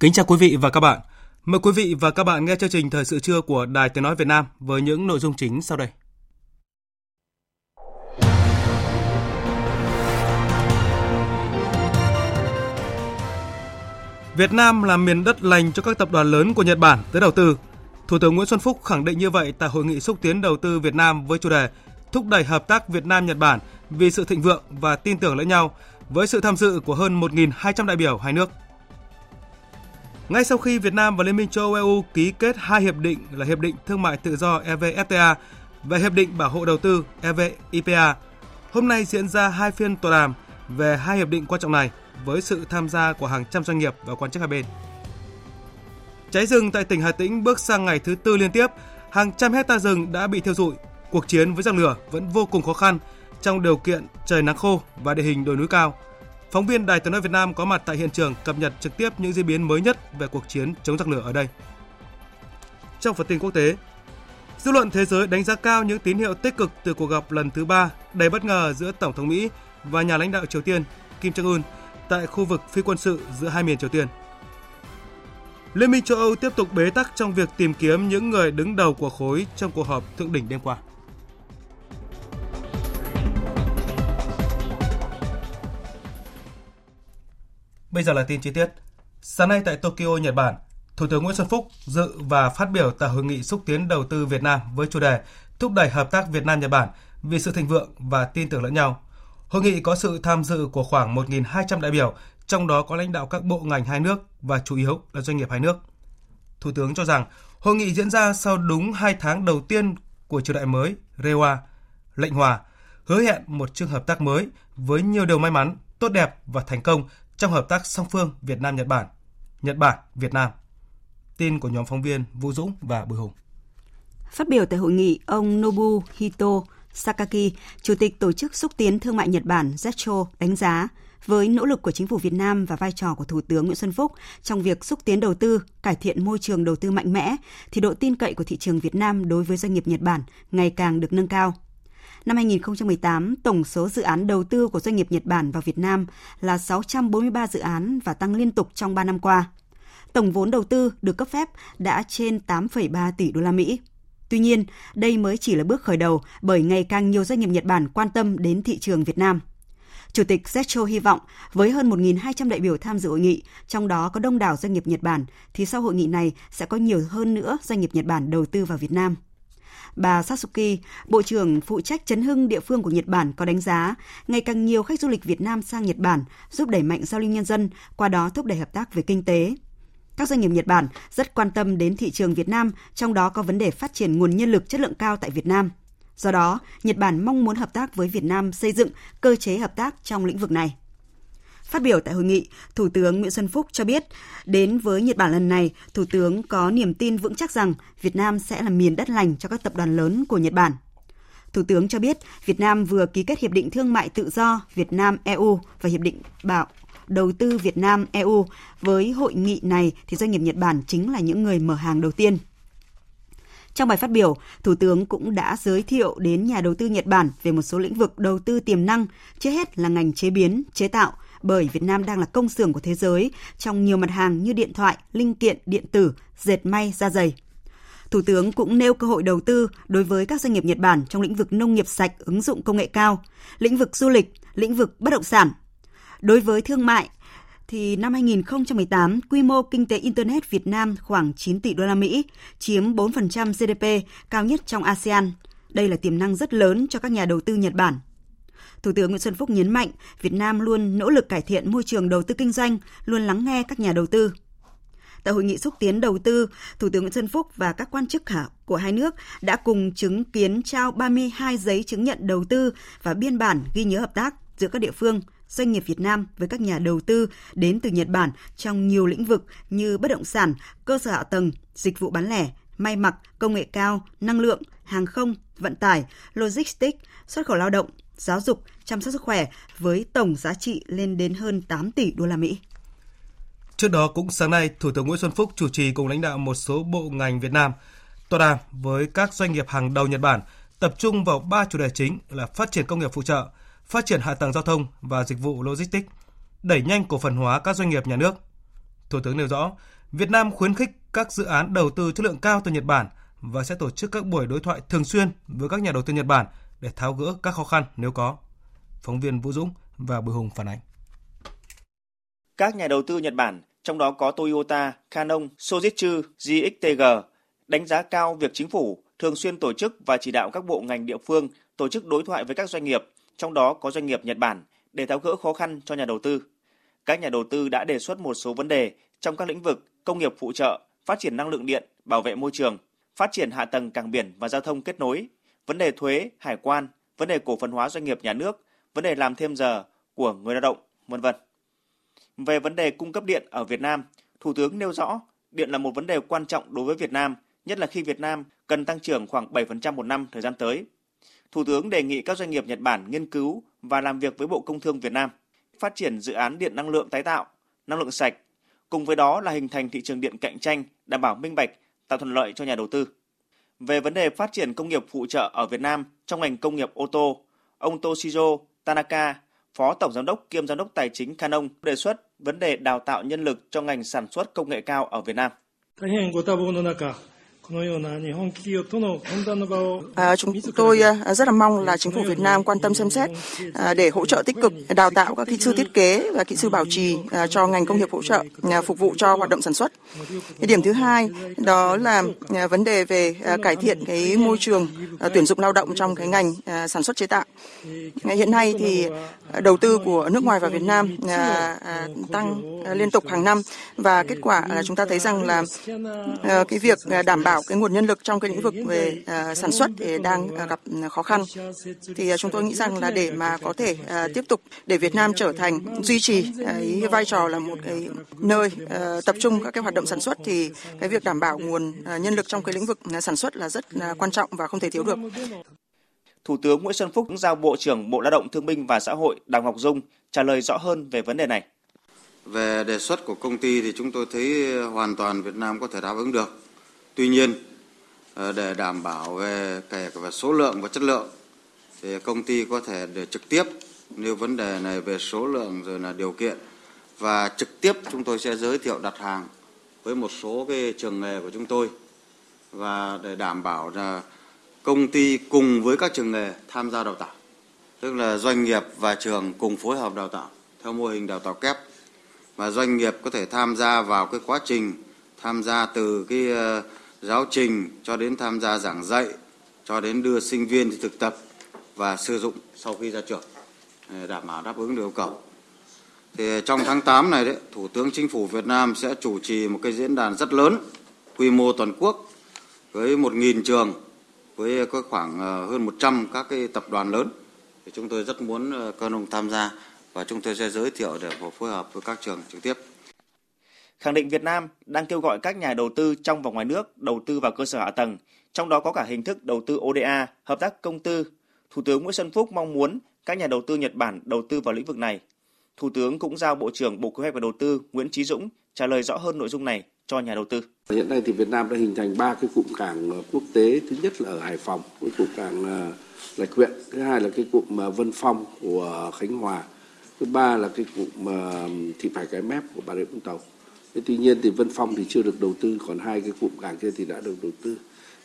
Kính chào quý vị và các bạn. Mời quý vị và các bạn nghe chương trình Thời sự trưa của Đài Tiếng Nói Việt Nam với những nội dung chính sau đây. Việt Nam là miền đất lành cho các tập đoàn lớn của Nhật Bản tới đầu tư. Thủ tướng Nguyễn Xuân Phúc khẳng định như vậy tại hội nghị xúc tiến đầu tư Việt Nam với chủ đề thúc đẩy hợp tác Việt Nam Nhật Bản vì sự thịnh vượng và tin tưởng lẫn nhau với sự tham dự của hơn 1.200 đại biểu hai nước. Ngay sau khi Việt Nam và Liên minh châu Âu EU ký kết hai hiệp định là Hiệp định Thương mại Tự do EVFTA và Hiệp định Bảo hộ Đầu tư EVIPA, hôm nay diễn ra hai phiên tọa đàm về hai hiệp định quan trọng này với sự tham gia của hàng trăm doanh nghiệp và quan chức hai bên. Cháy rừng tại tỉnh Hà Tĩnh bước sang ngày thứ tư liên tiếp, hàng trăm hecta rừng đã bị thiêu rụi. Cuộc chiến với giặc lửa vẫn vô cùng khó khăn trong điều kiện trời nắng khô và địa hình đồi núi cao – Phóng viên Đài Tiếng nói Việt Nam có mặt tại hiện trường cập nhật trực tiếp những diễn biến mới nhất về cuộc chiến chống giặc lửa ở đây. Trong phần tin quốc tế, dư luận thế giới đánh giá cao những tín hiệu tích cực từ cuộc gặp lần thứ ba đầy bất ngờ giữa Tổng thống Mỹ và nhà lãnh đạo Triều Tiên Kim Jong Un tại khu vực phi quân sự giữa hai miền Triều Tiên. Liên minh châu Âu tiếp tục bế tắc trong việc tìm kiếm những người đứng đầu của khối trong cuộc họp thượng đỉnh đêm qua. Bây giờ là tin chi tiết. Sáng nay tại Tokyo, Nhật Bản, Thủ tướng Nguyễn Xuân Phúc dự và phát biểu tại hội nghị xúc tiến đầu tư Việt Nam với chủ đề thúc đẩy hợp tác Việt Nam Nhật Bản vì sự thịnh vượng và tin tưởng lẫn nhau. Hội nghị có sự tham dự của khoảng 1.200 đại biểu, trong đó có lãnh đạo các bộ ngành hai nước và chủ yếu là doanh nghiệp hai nước. Thủ tướng cho rằng hội nghị diễn ra sau đúng 2 tháng đầu tiên của triều đại mới Rewa, lệnh hòa, hứa hẹn một chương hợp tác mới với nhiều điều may mắn, tốt đẹp và thành công trong hợp tác song phương Việt Nam Nhật Bản, Nhật Bản Việt Nam. Tin của nhóm phóng viên Vũ Dũng và Bùi Hùng. Phát biểu tại hội nghị, ông Nobuhito Sakaki, Chủ tịch Tổ chức Xúc tiến Thương mại Nhật Bản ZETRO đánh giá với nỗ lực của chính phủ Việt Nam và vai trò của Thủ tướng Nguyễn Xuân Phúc trong việc xúc tiến đầu tư, cải thiện môi trường đầu tư mạnh mẽ, thì độ tin cậy của thị trường Việt Nam đối với doanh nghiệp Nhật Bản ngày càng được nâng cao. Năm 2018, tổng số dự án đầu tư của doanh nghiệp Nhật Bản vào Việt Nam là 643 dự án và tăng liên tục trong 3 năm qua. Tổng vốn đầu tư được cấp phép đã trên 8,3 tỷ đô la Mỹ. Tuy nhiên, đây mới chỉ là bước khởi đầu bởi ngày càng nhiều doanh nghiệp Nhật Bản quan tâm đến thị trường Việt Nam. Chủ tịch Zetcho hy vọng với hơn 1.200 đại biểu tham dự hội nghị, trong đó có đông đảo doanh nghiệp Nhật Bản, thì sau hội nghị này sẽ có nhiều hơn nữa doanh nghiệp Nhật Bản đầu tư vào Việt Nam. Bà Satsuki, Bộ trưởng phụ trách chấn hưng địa phương của Nhật Bản có đánh giá, ngày càng nhiều khách du lịch Việt Nam sang Nhật Bản giúp đẩy mạnh giao lưu nhân dân, qua đó thúc đẩy hợp tác về kinh tế. Các doanh nghiệp Nhật Bản rất quan tâm đến thị trường Việt Nam, trong đó có vấn đề phát triển nguồn nhân lực chất lượng cao tại Việt Nam. Do đó, Nhật Bản mong muốn hợp tác với Việt Nam xây dựng cơ chế hợp tác trong lĩnh vực này. Phát biểu tại hội nghị, Thủ tướng Nguyễn Xuân Phúc cho biết, đến với Nhật Bản lần này, Thủ tướng có niềm tin vững chắc rằng Việt Nam sẽ là miền đất lành cho các tập đoàn lớn của Nhật Bản. Thủ tướng cho biết, Việt Nam vừa ký kết Hiệp định Thương mại Tự do Việt Nam-EU và Hiệp định Bảo đầu tư Việt Nam EU. Với hội nghị này thì doanh nghiệp Nhật Bản chính là những người mở hàng đầu tiên. Trong bài phát biểu, Thủ tướng cũng đã giới thiệu đến nhà đầu tư Nhật Bản về một số lĩnh vực đầu tư tiềm năng, trước hết là ngành chế biến, chế tạo, bởi Việt Nam đang là công xưởng của thế giới trong nhiều mặt hàng như điện thoại, linh kiện, điện tử, dệt may, da dày. Thủ tướng cũng nêu cơ hội đầu tư đối với các doanh nghiệp Nhật Bản trong lĩnh vực nông nghiệp sạch ứng dụng công nghệ cao, lĩnh vực du lịch, lĩnh vực bất động sản. Đối với thương mại, thì năm 2018, quy mô kinh tế Internet Việt Nam khoảng 9 tỷ đô la Mỹ, chiếm 4% GDP, cao nhất trong ASEAN. Đây là tiềm năng rất lớn cho các nhà đầu tư Nhật Bản. Thủ tướng Nguyễn Xuân Phúc nhấn mạnh Việt Nam luôn nỗ lực cải thiện môi trường đầu tư kinh doanh, luôn lắng nghe các nhà đầu tư. Tại hội nghị xúc tiến đầu tư, Thủ tướng Nguyễn Xuân Phúc và các quan chức của hai nước đã cùng chứng kiến trao 32 giấy chứng nhận đầu tư và biên bản ghi nhớ hợp tác giữa các địa phương, doanh nghiệp Việt Nam với các nhà đầu tư đến từ Nhật Bản trong nhiều lĩnh vực như bất động sản, cơ sở hạ tầng, dịch vụ bán lẻ, may mặc, công nghệ cao, năng lượng, hàng không, vận tải, logistics, xuất khẩu lao động, giáo dục, chăm sóc sức khỏe với tổng giá trị lên đến hơn 8 tỷ đô la Mỹ. Trước đó cũng sáng nay, Thủ tướng Nguyễn Xuân Phúc chủ trì cùng lãnh đạo một số bộ ngành Việt Nam tọa đàm với các doanh nghiệp hàng đầu Nhật Bản tập trung vào ba chủ đề chính là phát triển công nghiệp phụ trợ, phát triển hạ tầng giao thông và dịch vụ logistics, đẩy nhanh cổ phần hóa các doanh nghiệp nhà nước. Thủ tướng nêu rõ, Việt Nam khuyến khích các dự án đầu tư chất lượng cao từ Nhật Bản và sẽ tổ chức các buổi đối thoại thường xuyên với các nhà đầu tư Nhật Bản để tháo gỡ các khó khăn nếu có. Phóng viên Vũ Dũng và Bùi Hùng phản ánh. Các nhà đầu tư Nhật Bản, trong đó có Toyota, Canon, Sojitsu, GXTG, đánh giá cao việc chính phủ thường xuyên tổ chức và chỉ đạo các bộ ngành địa phương tổ chức đối thoại với các doanh nghiệp, trong đó có doanh nghiệp Nhật Bản, để tháo gỡ khó khăn cho nhà đầu tư. Các nhà đầu tư đã đề xuất một số vấn đề trong các lĩnh vực công nghiệp phụ trợ, phát triển năng lượng điện, bảo vệ môi trường, phát triển hạ tầng cảng biển và giao thông kết nối, vấn đề thuế, hải quan, vấn đề cổ phần hóa doanh nghiệp nhà nước, vấn đề làm thêm giờ của người lao động, vân vân. Về vấn đề cung cấp điện ở Việt Nam, Thủ tướng nêu rõ điện là một vấn đề quan trọng đối với Việt Nam, nhất là khi Việt Nam cần tăng trưởng khoảng 7% một năm thời gian tới. Thủ tướng đề nghị các doanh nghiệp Nhật Bản nghiên cứu và làm việc với Bộ Công Thương Việt Nam phát triển dự án điện năng lượng tái tạo, năng lượng sạch, cùng với đó là hình thành thị trường điện cạnh tranh, đảm bảo minh bạch, tạo thuận lợi cho nhà đầu tư. Về vấn đề phát triển công nghiệp phụ trợ ở Việt Nam trong ngành công nghiệp ô tô, ông Toshiro Tanaka, Phó Tổng Giám đốc kiêm Giám đốc Tài chính Canon đề xuất vấn đề đào tạo nhân lực cho ngành sản xuất công nghệ cao ở Việt Nam. À, chúng tôi à, rất là mong là chính phủ Việt Nam quan tâm xem xét à, để hỗ trợ tích cực đào tạo các kỹ sư thiết kế và kỹ sư bảo trì à, cho ngành công nghiệp hỗ trợ phục vụ cho hoạt động sản xuất. Điểm thứ hai đó là vấn đề về cải thiện cái môi trường tuyển dụng lao động trong cái ngành sản xuất chế tạo. Hiện nay thì đầu tư của nước ngoài vào Việt Nam tăng liên tục hàng năm và kết quả là chúng ta thấy rằng là cái việc đảm bảo cái nguồn nhân lực trong cái lĩnh vực về uh, sản xuất thì đang uh, gặp khó khăn thì uh, chúng tôi nghĩ rằng là để mà có thể uh, tiếp tục để Việt Nam trở thành duy trì cái vai trò là một cái nơi uh, tập trung các cái hoạt động sản xuất thì cái việc đảm bảo nguồn uh, nhân lực trong cái lĩnh vực uh, sản xuất là rất uh, quan trọng và không thể thiếu được. Thủ tướng Nguyễn Xuân Phúc giao Bộ trưởng Bộ Lao động Thương binh và Xã hội Đào Ngọc Dung trả lời rõ hơn về vấn đề này. Về đề xuất của công ty thì chúng tôi thấy hoàn toàn Việt Nam có thể đáp ứng được. Tuy nhiên, ờ, để đảm bảo về kể cả về số lượng và chất lượng thì công ty có thể để trực tiếp nêu vấn đề này về số lượng rồi là điều kiện. Và trực tiếp chúng tôi sẽ giới thiệu đặt hàng với một số cái trường nghề của chúng tôi. Và để đảm bảo là công ty cùng với các trường nghề tham gia đào tạo tức là doanh nghiệp và trường cùng phối hợp đào tạo theo mô hình đào tạo kép. Và doanh nghiệp có thể tham gia vào cái quá trình tham gia từ cái ờ, giáo trình cho đến tham gia giảng dạy cho đến đưa sinh viên đi thực tập và sử dụng sau khi ra trường ờ, đảm bảo đáp ứng được yêu cầu. Thì trong tháng 8 này đấy, Thủ tướng Chính phủ Việt Nam sẽ chủ trì một cái diễn đàn rất lớn, quy mô toàn quốc với 1.000 trường, với có khoảng ờ, hơn 100 các cái tập đoàn lớn. Thì chúng tôi rất muốn cơ các ông tham gia và chúng tôi sẽ giới thiệu để phối hợp với các trường trực tiếp khẳng định Việt Nam đang kêu gọi các nhà đầu tư trong và ngoài nước đầu tư vào cơ sở hạ tầng, trong đó có cả hình thức đầu tư ODA, hợp tác công tư. Thủ tướng Nguyễn Xuân Phúc mong muốn các nhà đầu tư Nhật Bản đầu tư vào lĩnh vực này. Thủ tướng cũng giao Bộ trưởng Bộ Kế hoạch và Đầu tư Nguyễn Chí Dũng trả lời rõ hơn nội dung này cho nhà đầu tư. Hiện nay thì Việt Nam đã hình thành ba cái cụm cảng ờ, quốc tế. Thứ nhất là ở Hải Phòng, cái cụm cảng ờ, Lạch Huyện. Thứ hai là cái cụm ờ, Vân Phong của Khánh Hòa. Thứ ba là cái cụm Thị Phải Cái Mép của Bà Rịa Vũng Tàu. Thế tuy nhiên thì Vân Phong thì chưa được đầu tư, còn hai cái cụm cảng kia thì đã được đầu tư.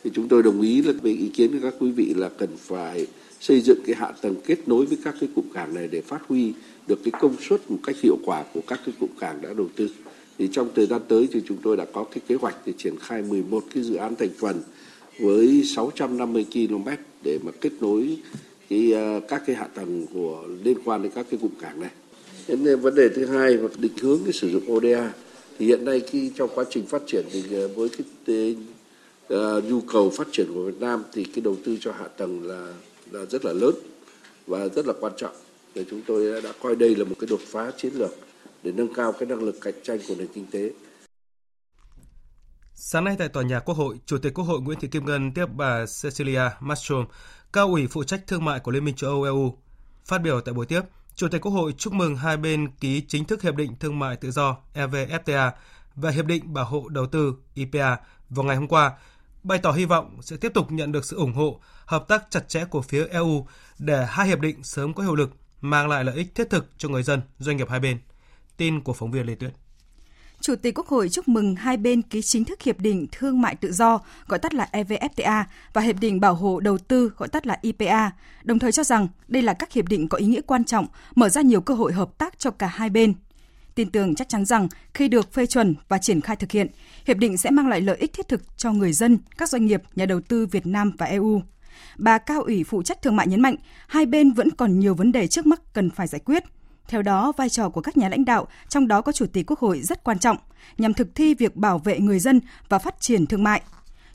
Thì chúng tôi đồng ý là về ý kiến của các quý vị là cần phải xây dựng cái hạ tầng kết nối với các cái cụm cảng này để phát huy được cái công suất một cách hiệu quả của các cái cụm cảng đã đầu tư. Thì trong thời gian tới thì chúng tôi đã có cái kế hoạch để triển khai 11 cái dự án thành phần với 650 km để mà kết nối cái ờ, các cái hạ tầng của liên quan đến các cái cụm cảng này. Đến vấn đề thứ hai và định hướng cái sử dụng ODA thì hiện nay khi trong quá trình phát triển thì ờ, với cái uh, nhu cầu phát triển của Việt Nam thì cái đầu tư cho hạ tầng là là rất là lớn và rất là quan trọng. Để chúng tôi đã coi đây là một cái đột phá chiến lược để nâng cao cái năng lực cạnh tranh của nền kinh tế. Sáng nay tại tòa nhà Quốc hội, Chủ tịch Quốc hội Nguyễn Thị Kim Ngân tiếp bà Cecilia Mastrom, cao ủy phụ trách thương mại của Liên minh châu Âu EU. Phát biểu tại buổi tiếp, Chủ tịch Quốc hội chúc mừng hai bên ký chính thức hiệp định thương mại tự do EVFTA và hiệp định bảo hộ đầu tư IPA vào ngày hôm qua, bày tỏ hy vọng sẽ tiếp tục nhận được sự ủng hộ, hợp tác chặt chẽ của phía EU để hai hiệp định sớm có hiệu lực, mang lại lợi ích thiết thực cho người dân, doanh nghiệp hai bên. Tin của phóng viên Lê Tuyết. Chủ tịch Quốc hội chúc mừng hai bên ký chính thức Hiệp định Thương mại Tự do, gọi tắt là EVFTA, và Hiệp định Bảo hộ Đầu tư, gọi tắt là IPA, đồng thời cho rằng đây là các hiệp định có ý nghĩa quan trọng, mở ra nhiều cơ hội hợp tác cho cả hai bên. Tin tưởng chắc chắn rằng khi được phê chuẩn và triển khai thực hiện, hiệp định sẽ mang lại lợi ích thiết thực cho người dân, các doanh nghiệp, nhà đầu tư Việt Nam và EU. Bà Cao ủy phụ trách thương mại nhấn mạnh, hai bên vẫn còn nhiều vấn đề trước mắt cần phải giải quyết – theo đó, vai trò của các nhà lãnh đạo, trong đó có Chủ tịch Quốc hội rất quan trọng nhằm thực thi việc bảo vệ người dân và phát triển thương mại.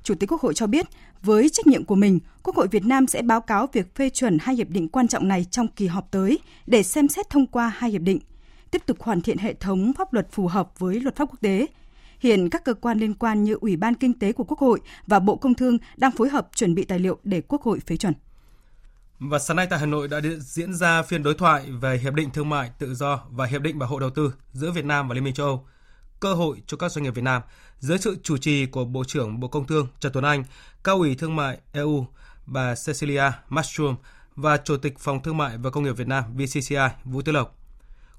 Chủ tịch Quốc hội cho biết, với trách nhiệm của mình, Quốc hội Việt Nam sẽ báo cáo việc phê chuẩn hai hiệp định quan trọng này trong kỳ họp tới để xem xét thông qua hai hiệp định, tiếp tục hoàn thiện hệ thống pháp luật phù hợp với luật pháp quốc tế. Hiện các cơ quan liên quan như Ủy ban Kinh tế của Quốc hội và Bộ Công Thương đang phối hợp chuẩn bị tài liệu để Quốc hội phê chuẩn. Và sáng nay tại Hà Nội đã diễn ra phiên đối thoại về Hiệp định Thương mại Tự do và Hiệp định Bảo hộ Đầu tư giữa Việt Nam và Liên minh châu Âu, cơ hội cho các doanh nghiệp Việt Nam dưới sự chủ trì của Bộ trưởng Bộ Công Thương Trần Tuấn Anh, Cao ủy Thương mại EU bà Cecilia Malmström và Chủ tịch Phòng Thương mại và Công nghiệp Việt Nam VCCI Vũ Tư Lộc.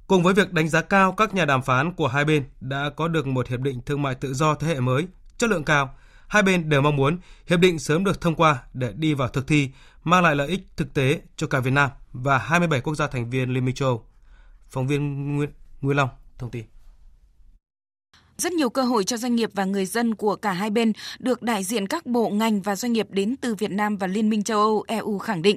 Cùng với việc đánh giá cao các nhà đàm phán của hai bên đã có được một hiệp định thương mại tự do thế hệ mới, chất lượng cao, hai bên đều mong muốn hiệp định sớm được thông qua để đi vào thực thi mang lại lợi ích thực tế cho cả Việt Nam và 27 quốc gia thành viên Liên minh châu Âu. Phóng viên Nguyễn, Nguyễn Long thông tin. Rất nhiều cơ hội cho doanh nghiệp và người dân của cả hai bên được đại diện các bộ ngành và doanh nghiệp đến từ Việt Nam và Liên minh châu Âu EU khẳng định.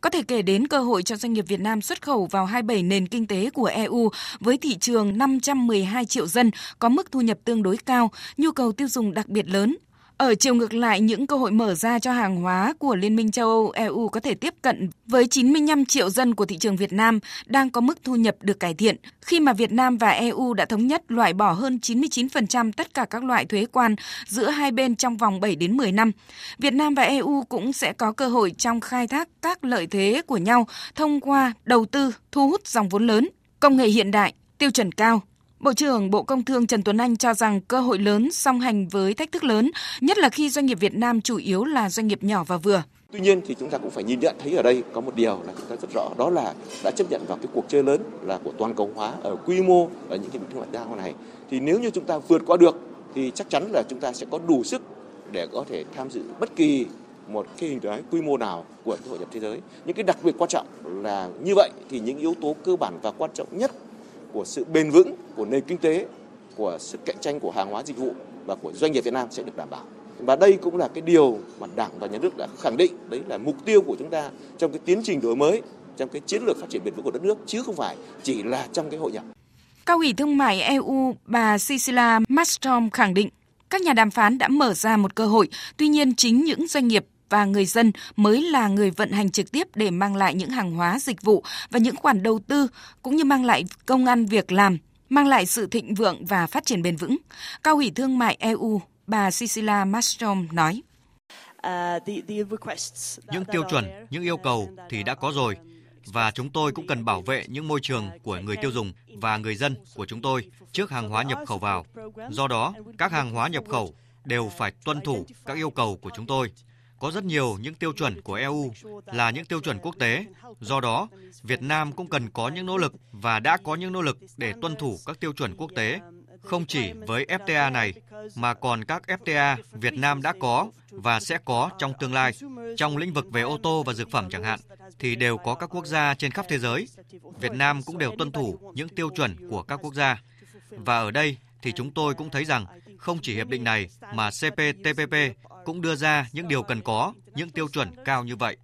Có thể kể đến cơ hội cho doanh nghiệp Việt Nam xuất khẩu vào 27 nền kinh tế của EU với thị trường 512 triệu dân có mức thu nhập tương đối cao, nhu cầu tiêu dùng đặc biệt lớn, ở chiều ngược lại, những cơ hội mở ra cho hàng hóa của Liên minh châu Âu EU có thể tiếp cận với 95 triệu dân của thị trường Việt Nam đang có mức thu nhập được cải thiện khi mà Việt Nam và EU đã thống nhất loại bỏ hơn 99% tất cả các loại thuế quan giữa hai bên trong vòng 7 đến 10 năm. Việt Nam và EU cũng sẽ có cơ hội trong khai thác các lợi thế của nhau thông qua đầu tư, thu hút dòng vốn lớn, công nghệ hiện đại, tiêu chuẩn cao, Bộ trưởng Bộ Công Thương Trần Tuấn Anh cho rằng cơ hội lớn song hành với thách thức lớn, nhất là khi doanh nghiệp Việt Nam chủ yếu là doanh nghiệp nhỏ và vừa. Tuy nhiên thì chúng ta cũng phải nhìn nhận thấy ở đây có một điều là chúng ta rất rõ đó là đã chấp nhận vào cái cuộc chơi lớn là của toàn cầu hóa ở quy mô ở những cái thương mại đa này. Thì nếu như chúng ta vượt qua được thì chắc chắn là chúng ta sẽ có đủ sức để có thể tham dự bất kỳ một cái hình thái quy mô nào của hội nhập thế giới. Những cái đặc biệt quan trọng là như vậy thì những yếu tố cơ bản và quan trọng nhất của sự bền vững của nền kinh tế, của sức cạnh tranh của hàng hóa dịch vụ và của doanh nghiệp Việt Nam sẽ được đảm bảo. Và đây cũng là cái điều mà Đảng và Nhà nước đã khẳng định đấy là mục tiêu của chúng ta trong cái tiến trình đổi mới, trong cái chiến lược phát triển bền vững của đất nước chứ không phải chỉ là trong cái hội nhập. Cao ủy thương mại EU bà Cecilia Malmström khẳng định các nhà đàm phán đã mở ra một cơ hội, tuy nhiên chính những doanh nghiệp và người dân mới là người vận hành trực tiếp để mang lại những hàng hóa dịch vụ và những khoản đầu tư cũng như mang lại công ăn việc làm, mang lại sự thịnh vượng và phát triển bền vững. Cao ủy thương mại EU, bà Cecilia Malmström nói. Những tiêu chuẩn, những yêu cầu thì đã có rồi và chúng tôi cũng cần bảo vệ những môi trường của người tiêu dùng và người dân của chúng tôi trước hàng hóa nhập khẩu vào. Do đó, các hàng hóa nhập khẩu đều phải tuân thủ các yêu cầu của chúng tôi có rất nhiều những tiêu chuẩn của EU là những tiêu chuẩn quốc tế. Do đó, Việt Nam cũng cần có những nỗ lực và đã có những nỗ lực để tuân thủ các tiêu chuẩn quốc tế, không chỉ với FTA này mà còn các FTA Việt Nam đã có và sẽ có trong tương lai. Trong lĩnh vực về ô tô và dược phẩm chẳng hạn thì đều có các quốc gia trên khắp thế giới. Việt Nam cũng đều tuân thủ những tiêu chuẩn của các quốc gia. Và ở đây thì chúng tôi cũng thấy rằng không chỉ hiệp định này mà CPTPP cũng đưa ra những điều cần có, những tiêu chuẩn cao như vậy.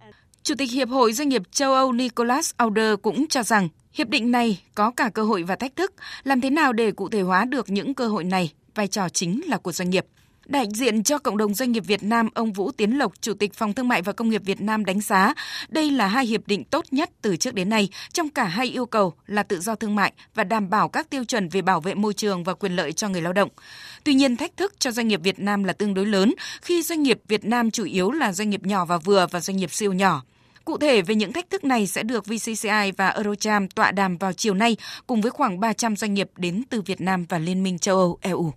Chủ tịch Hiệp hội Doanh nghiệp châu Âu Nicholas Auder cũng cho rằng hiệp định này có cả cơ hội và thách thức. Làm thế nào để cụ thể hóa được những cơ hội này? Vai trò chính là của doanh nghiệp. Đại diện cho cộng đồng doanh nghiệp Việt Nam, ông Vũ Tiến Lộc, Chủ tịch Phòng Thương mại và Công nghiệp Việt Nam đánh giá đây là hai hiệp định tốt nhất từ trước đến nay trong cả hai yêu cầu là tự do thương mại và đảm bảo các tiêu chuẩn về bảo vệ môi trường và quyền lợi cho người lao động. Tuy nhiên, thách thức cho doanh nghiệp Việt Nam là tương đối lớn khi doanh nghiệp Việt Nam chủ yếu là doanh nghiệp nhỏ và vừa và doanh nghiệp siêu nhỏ. Cụ thể về những thách thức này sẽ được VCCI và Eurocharm tọa đàm vào chiều nay cùng với khoảng 300 doanh nghiệp đến từ Việt Nam và Liên minh châu Âu EU.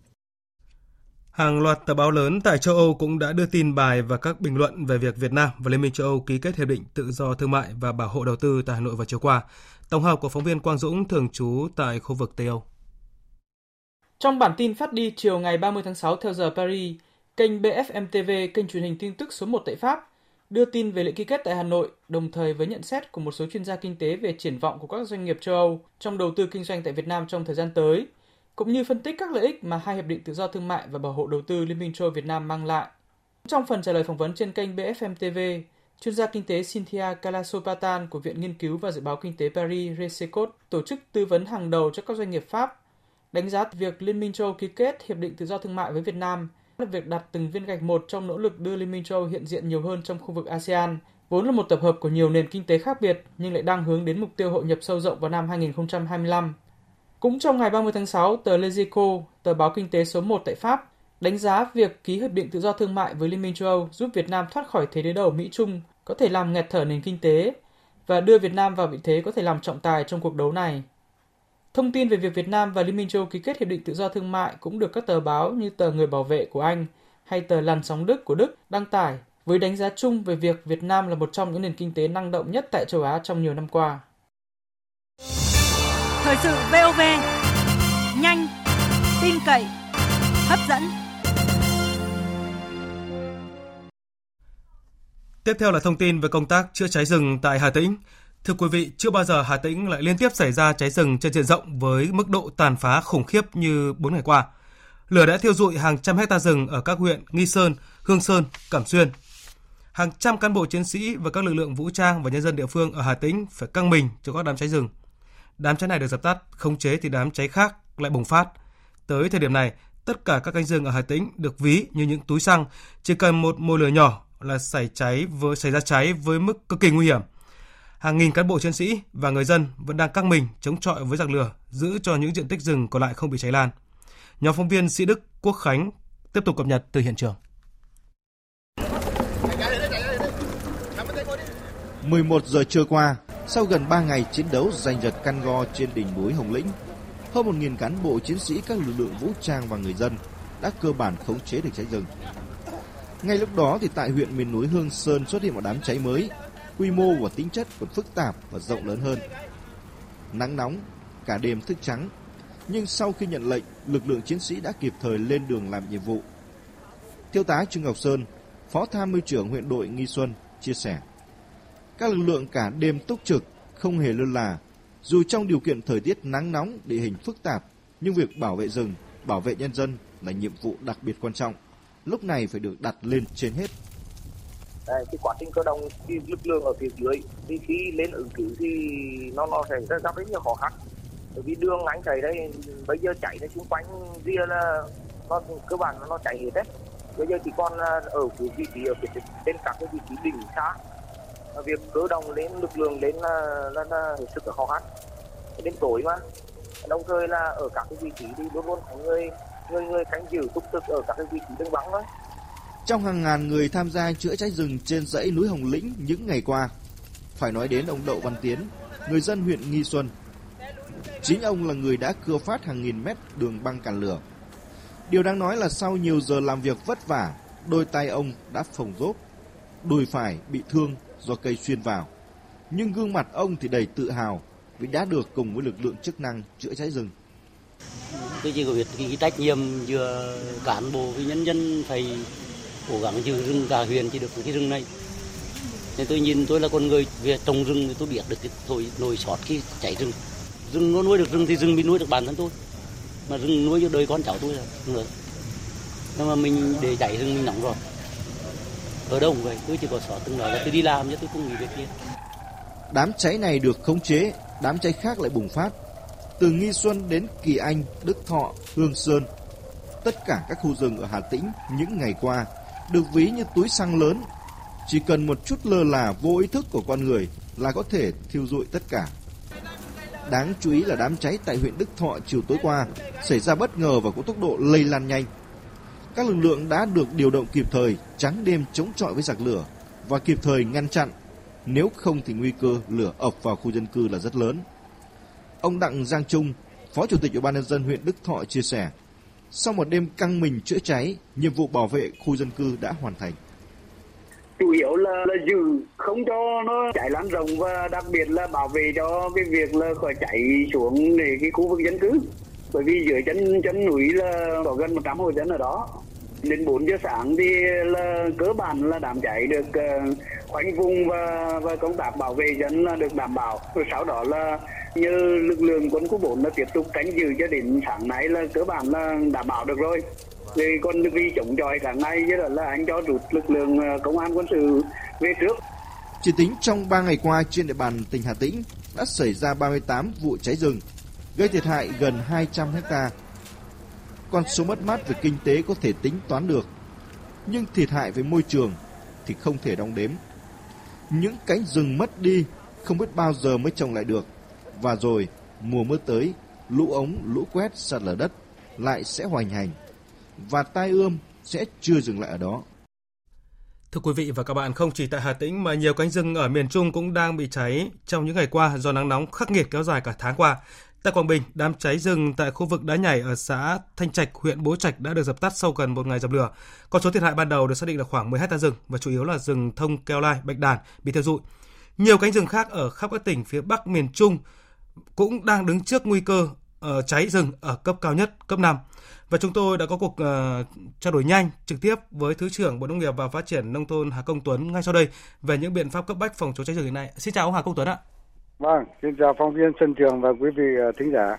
Hàng loạt tờ báo lớn tại châu Âu cũng đã đưa tin bài và các bình luận về việc Việt Nam và Liên minh châu Âu ký kết hiệp định tự do thương mại và bảo hộ đầu tư tại Hà Nội vào chiều qua. Tổng hợp của phóng viên Quang Dũng thường trú tại khu vực Tây Âu. Trong bản tin phát đi chiều ngày 30 tháng 6 theo giờ Paris, kênh BFM TV, kênh truyền hình tin tức số 1 tại Pháp, đưa tin về lễ ký kết tại Hà Nội, đồng thời với nhận xét của một số chuyên gia kinh tế về triển vọng của các doanh nghiệp châu Âu trong đầu tư kinh doanh tại Việt Nam trong thời gian tới, cũng như phân tích các lợi ích mà hai hiệp định tự do thương mại và bảo hộ đầu tư Liên minh châu Việt Nam mang lại. Trong phần trả lời phỏng vấn trên kênh BFM TV, chuyên gia kinh tế Cynthia Kalasopatan của Viện Nghiên cứu và Dự báo Kinh tế Paris Resecot, tổ chức tư vấn hàng đầu cho các doanh nghiệp Pháp, đánh giá việc Liên minh châu ký kết hiệp định tự do thương mại với Việt Nam là việc đặt từng viên gạch một trong nỗ lực đưa Liên minh châu hiện diện nhiều hơn trong khu vực ASEAN, vốn là một tập hợp của nhiều nền kinh tế khác biệt nhưng lại đang hướng đến mục tiêu hội nhập sâu rộng vào năm 2025. Cũng trong ngày 30 tháng 6, tờ Lezico, tờ báo kinh tế số 1 tại Pháp, đánh giá việc ký hiệp định tự do thương mại với Liên minh châu Âu giúp Việt Nam thoát khỏi thế đối đầu Mỹ-Trung có thể làm nghẹt thở nền kinh tế và đưa Việt Nam vào vị thế có thể làm trọng tài trong cuộc đấu này. Thông tin về việc Việt Nam và Liên minh châu ký kết hiệp định tự do thương mại cũng được các tờ báo như tờ Người Bảo vệ của Anh hay tờ Làn sóng Đức của Đức đăng tải với đánh giá chung về việc Việt Nam là một trong những nền kinh tế năng động nhất tại châu Á trong nhiều năm qua. Thời sự VOV, nhanh, tin cậy, hấp dẫn. Tiếp theo là thông tin về công tác chữa cháy rừng tại Hà Tĩnh. Thưa quý vị, chưa bao giờ Hà Tĩnh lại liên tiếp xảy ra cháy rừng trên diện rộng với mức độ tàn phá khủng khiếp như 4 ngày qua. Lửa đã thiêu dụi hàng trăm hecta rừng ở các huyện Nghi Sơn, Hương Sơn, Cẩm Xuyên. Hàng trăm cán bộ chiến sĩ và các lực lượng vũ trang và nhân dân địa phương ở Hà Tĩnh phải căng mình cho các đám cháy rừng. Đám cháy này được dập tắt, khống chế thì đám cháy khác lại bùng phát. Tới thời điểm này, tất cả các cánh rừng ở Hà Tĩnh được ví như những túi xăng, chỉ cần một mồi lửa nhỏ là xảy cháy với xảy ra cháy với mức cực kỳ nguy hiểm. Hàng nghìn cán bộ chiến sĩ và người dân vẫn đang căng mình chống chọi với giặc lửa, giữ cho những diện tích rừng còn lại không bị cháy lan. Nhóm phóng viên Sĩ Đức, Quốc Khánh tiếp tục cập nhật từ hiện trường. 11 giờ trưa qua, sau gần 3 ngày chiến đấu giành giật căn go trên đỉnh núi Hồng Lĩnh, hơn 1.000 cán bộ chiến sĩ các lực lượng vũ trang và người dân đã cơ bản khống chế được cháy rừng. Ngay lúc đó thì tại huyện miền núi Hương Sơn xuất hiện một đám cháy mới, quy mô và tính chất còn phức tạp và rộng lớn hơn. Nắng nóng, cả đêm thức trắng, nhưng sau khi nhận lệnh, lực lượng chiến sĩ đã kịp thời lên đường làm nhiệm vụ. Thiếu tá Trương Ngọc Sơn, Phó Tham mưu trưởng huyện đội Nghi Xuân chia sẻ. Các lực lượng cả đêm túc trực, không hề lơ là. Dù trong điều kiện thời tiết nắng nóng, địa hình phức tạp, nhưng việc bảo vệ rừng, bảo vệ nhân dân là nhiệm vụ đặc biệt quan trọng. Lúc này phải được đặt lên trên hết. Đây, cái quá trình cơ động thì lực lượng ở phía dưới thì khi lên ứng cứu thì nó nó sẽ gặp rất nhiều khó khăn bởi vì đường anh chạy đây bây giờ chạy nó xung quanh ria là nó cơ bản nó chạy hết đấy bây giờ chỉ còn à, ở vị trí ở phía trên các cái vị trí đỉnh xa việc cơ động lên lực lượng lên là là, là hết sức là khó khăn đến tối mà đồng thời là ở các cái vị trí thì luôn luôn có người người người canh giữ túc trực ở các cái vị trí đứng vắng thôi Trong hàng ngàn người tham gia chữa cháy rừng trên dãy núi Hồng Lĩnh những ngày qua, phải nói đến ông Đậu Văn Tiến, người dân huyện Nghi Xuân. Chính ông là người đã cưa phát hàng nghìn mét đường băng cản lửa. Điều đáng nói là sau nhiều giờ làm việc vất vả, đôi tay ông đã phồng rốp, đùi phải bị thương do cây xuyên vào. Nhưng gương mặt ông thì đầy tự hào vì đã được cùng với lực lượng chức năng chữa cháy rừng. Tôi chỉ có biết cái trách nhiệm giữa cán bộ với nhân dân phải cố gắng giữ rừng cả huyện chỉ được cái rừng này. Nên tôi nhìn tôi là con người, về trồng rừng thì tôi biết được cái thôi nồi sót khi cháy rừng. Rừng nó nuôi được rừng thì rừng mới nuôi được bản thân tôi. Mà rừng nuôi cho đời con cháu tôi là nữa. Nhưng mà mình để cháy rừng mình nóng rồi ở đâu vậy tôi chỉ có xóa từng nói là tôi đi làm chứ tôi không nghĩ về kia Đám cháy này được khống chế, đám cháy khác lại bùng phát. Từ Nghi Xuân đến Kỳ Anh, Đức Thọ, Hương Sơn, tất cả các khu rừng ở Hà Tĩnh những ngày qua được ví như túi xăng lớn. Chỉ cần một chút lơ là vô ý thức của con người là có thể thiêu rụi tất cả. Đáng chú ý là đám cháy tại huyện Đức Thọ chiều tối qua xảy ra bất ngờ và có tốc độ lây lan nhanh. Các lực lượng đã được điều động kịp thời, trắng đêm chống chọi với giặc lửa và kịp thời ngăn chặn. Nếu không thì nguy cơ lửa ập vào khu dân cư là rất lớn. Ông Đặng Giang Trung, Phó Chủ tịch Ủy ban nhân dân huyện Đức Thọ chia sẻ, sau một đêm căng mình chữa cháy, nhiệm vụ bảo vệ khu dân cư đã hoàn thành chủ yếu là, là giữ không cho nó cháy lan rộng và đặc biệt là bảo vệ cho cái việc là khỏi cháy xuống để cái khu vực dân cư bởi vì dưới chân chân núi là có gần 100 hộ dân ở đó. Đến 4 giờ sáng thì là cơ bản là đám cháy được uh, khoanh vùng và và công tác bảo vệ dân là được đảm bảo. Rồi sau đó là như lực lượng quân khu 4 là tiếp tục canh giữ cho đến sáng nay là cơ bản là đảm bảo được rồi. Thì còn vì chống chọi cả ngày với là, là anh cho rút lực lượng ờ, công an quân sự về trước. Chỉ tính trong 3 ngày qua trên địa bàn tỉnh Hà Tĩnh đã xảy ra 38 vụ cháy rừng, gây thiệt hại gần 200 hecta. Con số mất mát về kinh tế có thể tính toán được, nhưng thiệt hại về môi trường thì không thể đong đếm. Những cánh rừng mất đi không biết bao giờ mới trồng lại được. Và rồi, mùa mưa tới, lũ ống, lũ quét, sạt lở đất lại sẽ hoành hành. Và tai ương sẽ chưa dừng lại ở đó. Thưa quý vị và các bạn, không chỉ tại Hà Tĩnh mà nhiều cánh rừng ở miền Trung cũng đang bị cháy trong những ngày qua do nắng nóng khắc nghiệt kéo dài cả tháng qua. Tại Quảng Bình, đám cháy rừng tại khu vực đá nhảy ở xã Thanh Trạch, huyện Bố Trạch đã được dập tắt sau gần một ngày dập lửa. Con số thiệt hại ban đầu được xác định là khoảng 10 hecta rừng và chủ yếu là rừng thông keo lai, bạch đàn bị thiêu rụi. Nhiều cánh rừng khác ở khắp các tỉnh phía Bắc miền Trung cũng đang đứng trước nguy cơ uh, cháy rừng ở cấp cao nhất, cấp 5. Và chúng tôi đã có cuộc uh, trao đổi nhanh trực tiếp với Thứ trưởng Bộ Nông nghiệp và Phát triển Nông thôn Hà Công Tuấn ngay sau đây về những biện pháp cấp bách phòng chống cháy rừng hiện nay. Xin chào ông Hà Công Tuấn ạ. Vâng, xin chào phóng viên Xuân Trường và quý vị uh, thính giả.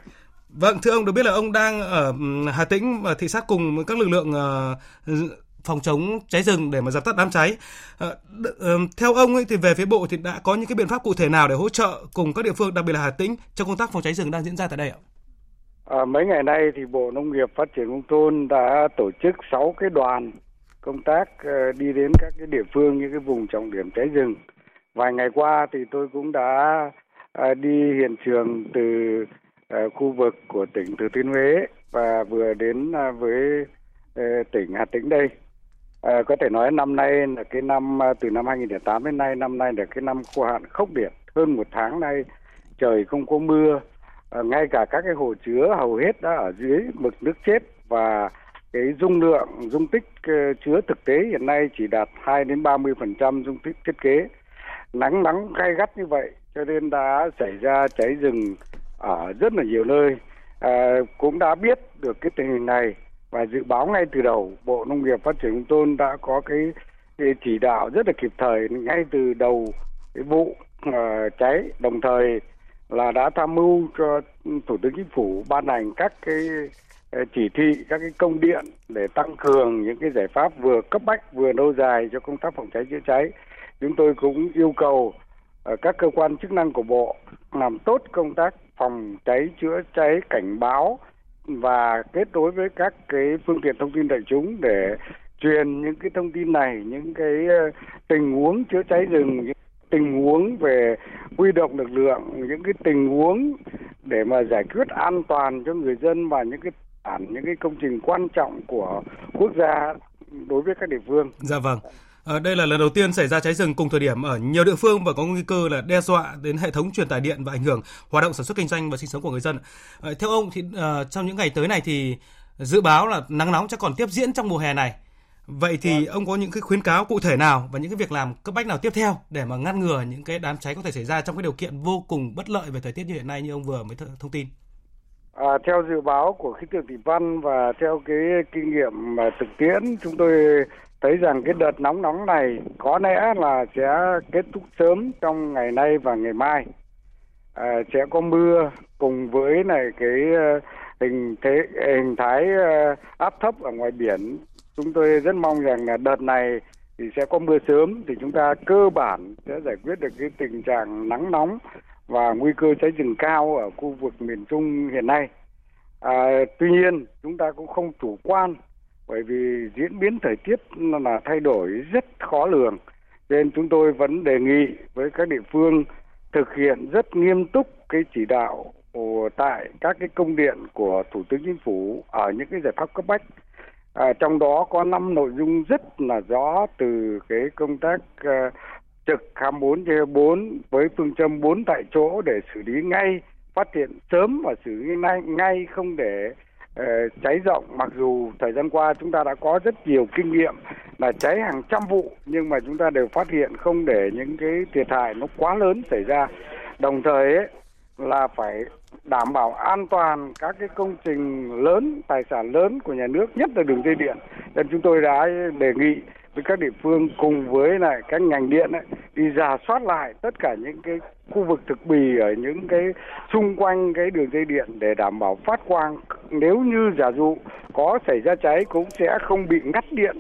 Vâng, thưa ông được biết là ông đang ở Hà Tĩnh và thị sát cùng các lực lượng uh, phòng chống cháy rừng để mà dập tắt đám cháy. À, theo ông ấy thì về phía bộ thì đã có những cái biện pháp cụ thể nào để hỗ trợ cùng các địa phương đặc biệt là Hà Tĩnh trong công tác phòng cháy rừng đang diễn ra tại đây ạ? À, mấy ngày nay thì Bộ Nông nghiệp Phát triển Nông thôn đã tổ chức 6 cái đoàn công tác đi đến các cái địa phương những cái vùng trọng điểm cháy rừng. Vài ngày qua thì tôi cũng đã À, đi hiện trường từ à, khu vực của tỉnh Thừa Thiên Huế và vừa đến à, với ờ, tỉnh Hà Tĩnh đây. À, có thể nói năm nay là cái năm từ năm 2008 đến nay năm nay là cái năm khô hạn khốc liệt. Hơn một tháng nay trời không có mưa. À, ngay cả các cái hồ chứa hầu hết đã ở dưới mực nước chết và cái dung lượng dung tích uh, chứa thực tế hiện nay chỉ đạt 2 đến 30 phần trăm dung tích thiết kế nắng nắng gay gắt như vậy cho nên đã xảy ra cháy rừng ở rất là nhiều nơi à, cũng đã biết được cái tình hình này và dự báo ngay từ đầu Bộ Nông nghiệp Phát triển nông thôn đã có cái, cái chỉ đạo rất là kịp thời ngay từ đầu cái vụ uh, cháy đồng thời là đã tham mưu cho Thủ tướng Chính phủ ban hành các cái à, chỉ thị các cái công điện để tăng cường những cái giải pháp vừa cấp bách vừa lâu dài cho công tác phòng cháy chữa cháy. Chúng tôi cũng yêu cầu à, các cơ quan chức năng của bộ làm tốt công tác phòng cháy, chữa cháy, cảnh báo và kết nối với các cái phương tiện thông tin đại chúng để truyền những cái thông tin này, những cái ờ, tình huống chữa cháy rừng, những tình huống về huy động lực lượng, những cái tình huống để mà giải quyết an toàn cho người dân và những cái bản những cái công trình quan trọng của quốc gia đối với các địa phương. Dạ vâng. À, đây là lần đầu tiên xảy ra cháy rừng cùng thời điểm ở nhiều địa phương và có nguy cơ là đe dọa đến hệ thống truyền tải điện và ảnh hưởng hoạt động sản xuất kinh doanh và sinh sống của người dân. À, theo ông thì uh, trong những ngày tới này thì dự báo là nắng nóng sẽ còn tiếp diễn trong mùa hè này. Vậy thì ông có những cái khuyến cáo cụ thể nào và những cái việc làm cấp bách nào tiếp theo để mà ngăn ngừa những cái đám cháy có thể xảy ra trong cái điều kiện vô cùng bất lợi về thời tiết như hiện nay như ông vừa mới thông tin? À, theo dự báo của khí tượng thủy văn và theo cái kinh nghiệm mà thực tiễn chúng tôi thấy rằng cái đợt nóng nóng này có lẽ là sẽ kết thúc sớm trong ngày nay và ngày mai. À, sẽ có mưa cùng với này cái ờ, hình thế hình thái ờ, áp thấp ở ngoài biển. Chúng tôi rất mong rằng là đợt này thì sẽ có mưa sớm thì chúng ta cơ bản sẽ giải quyết được cái tình trạng nắng nóng và nguy cơ cháy rừng cao ở khu vực miền Trung hiện nay. À, tuy nhiên chúng ta cũng không chủ quan bởi vì diễn biến thời tiết là thay đổi rất khó lường nên chúng tôi vẫn đề nghị với các địa phương thực hiện rất nghiêm túc cái chỉ đạo tại các cái công điện của thủ tướng chính phủ ở những cái giải pháp cấp bách à, trong đó có năm nội dung rất là rõ từ cái công tác à, trực 24 trên 4 với phương châm 4 tại chỗ để xử lý ngay phát hiện sớm và xử lý ngay, ngay không để uh, cháy rộng. Mặc dù thời gian qua chúng ta đã có rất nhiều kinh nghiệm là cháy hàng trăm vụ nhưng mà chúng ta đều phát hiện không để những cái thiệt hại nó quá lớn xảy ra. Đồng thời ấy, là phải đảm bảo an toàn các cái công trình lớn tài sản lớn của nhà nước nhất là đường dây điện. Nên chúng tôi đã đề nghị với các địa phương cùng với lại các ngành điện ấy, đi giả soát lại tất cả những cái khu vực thực bì ở những cái xung quanh cái đường dây điện để đảm bảo phát quang. Nếu như giả dụ có xảy ra cháy cũng sẽ không bị ngắt điện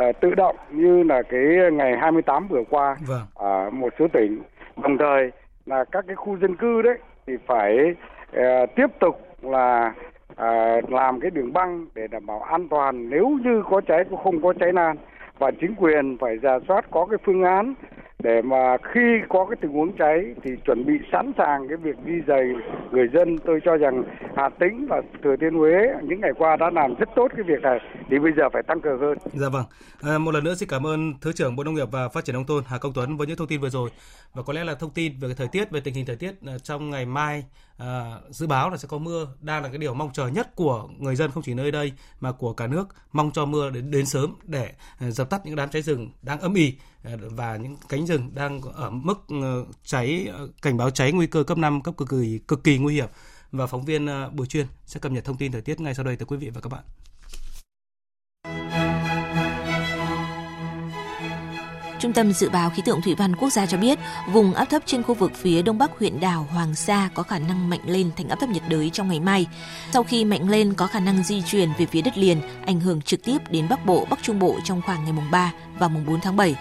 uh, tự động như là cái ngày 28 vừa qua vâng. ở một số tỉnh. Đồng thời là các cái khu dân cư đấy thì phải uh, tiếp tục là uh, làm cái đường băng để đảm bảo an toàn. Nếu như có cháy cũng không có cháy lan và chính quyền phải giả soát có cái phương án để mà khi có cái tình huống cháy thì chuẩn bị sẵn sàng cái việc di dời người dân. Tôi cho rằng Hà Tĩnh và Thừa Thiên Huế những ngày qua đã làm rất tốt cái việc này thì bây giờ phải tăng cường hơn. Dạ vâng. À, một lần nữa xin cảm ơn Thứ trưởng Bộ Nông nghiệp và Phát triển nông thôn Hà Công Tuấn với những thông tin vừa rồi. Và có lẽ là thông tin về thời tiết về tình hình thời tiết à, trong ngày mai à, dự báo là sẽ có mưa. Đang là cái điều mong chờ nhất của người dân không chỉ nơi đây mà của cả nước. Mong cho mưa đến đến sớm để à, dập tắt những đám cháy rừng đang âm ỉ Ờ, và những cánh rừng đang ở mức ờ, cháy ờ, cảnh báo cháy nguy cơ cấp 5 cấp cực kỳ cực kỳ nguy hiểm và phóng viên Bùi Chuyên sẽ cập nhật thông tin thời tiết ngay sau đây tới quý vị và các bạn. Trung tâm Dự báo Khí tượng Thủy văn Quốc gia cho biết, vùng áp thấp trên khu vực phía đông bắc huyện đảo Hoàng Sa có khả năng mạnh lên thành áp thấp nhiệt đới trong ngày mai. Sau khi mạnh lên có khả năng di chuyển về phía đất liền, ảnh hưởng trực tiếp đến Bắc Bộ, Bắc Trung Bộ trong khoảng ngày mùng 3 và mùng 4 tháng 7.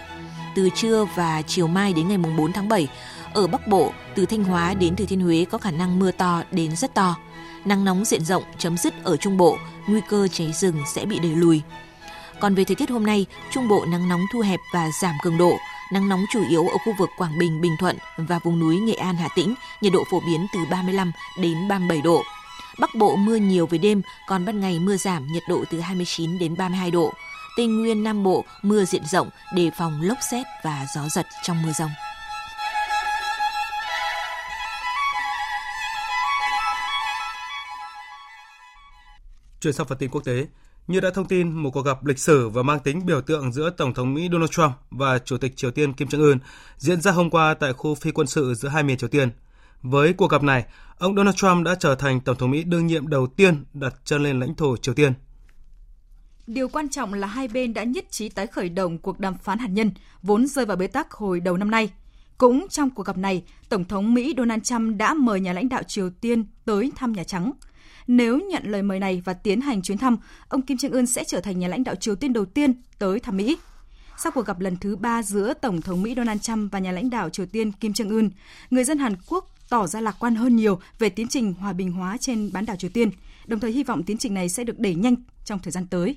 Từ trưa và chiều mai đến ngày mùng 4 tháng 7, ở Bắc Bộ, từ Thanh Hóa đến Thừa Thiên Huế có khả năng mưa to đến rất to. Nắng nóng diện rộng chấm dứt ở Trung Bộ, nguy cơ cháy rừng sẽ bị đẩy lùi. Còn về thời tiết hôm nay, Trung Bộ nắng nóng thu hẹp và giảm cường độ. Nắng nóng chủ yếu ở khu vực Quảng Bình, Bình Thuận và vùng núi Nghệ An, Hà Tĩnh, nhiệt độ phổ biến từ 35 đến 37 độ. Bắc Bộ mưa nhiều về đêm, còn ban ngày mưa giảm, nhiệt độ từ 29 đến 32 độ. Tây Nguyên, Nam Bộ mưa diện rộng, đề phòng lốc xét và gió giật trong mưa rông. Chuyển sang phần tin quốc tế, như đã thông tin, một cuộc gặp lịch sử và mang tính biểu tượng giữa Tổng thống Mỹ Donald Trump và Chủ tịch Triều Tiên Kim Jong-un diễn ra hôm qua tại khu phi quân sự giữa hai miền Triều Tiên. Với cuộc gặp này, ông Donald Trump đã trở thành Tổng thống Mỹ đương nhiệm đầu tiên đặt chân lên lãnh thổ Triều Tiên. Điều quan trọng là hai bên đã nhất trí tái khởi động cuộc đàm phán hạt nhân, vốn rơi vào bế tắc hồi đầu năm nay. Cũng trong cuộc gặp này, Tổng thống Mỹ Donald Trump đã mời nhà lãnh đạo Triều Tiên tới thăm Nhà Trắng. Nếu nhận lời mời này và tiến hành chuyến thăm, ông Kim Jong Un sẽ trở thành nhà lãnh đạo Triều Tiên đầu tiên tới thăm Mỹ. Sau cuộc gặp lần thứ ba giữa Tổng thống Mỹ Donald Trump và nhà lãnh đạo Triều Tiên Kim Jong Un, người dân Hàn Quốc tỏ ra lạc quan hơn nhiều về tiến trình hòa bình hóa trên bán đảo Triều Tiên, đồng thời hy vọng tiến trình này sẽ được đẩy nhanh trong thời gian tới.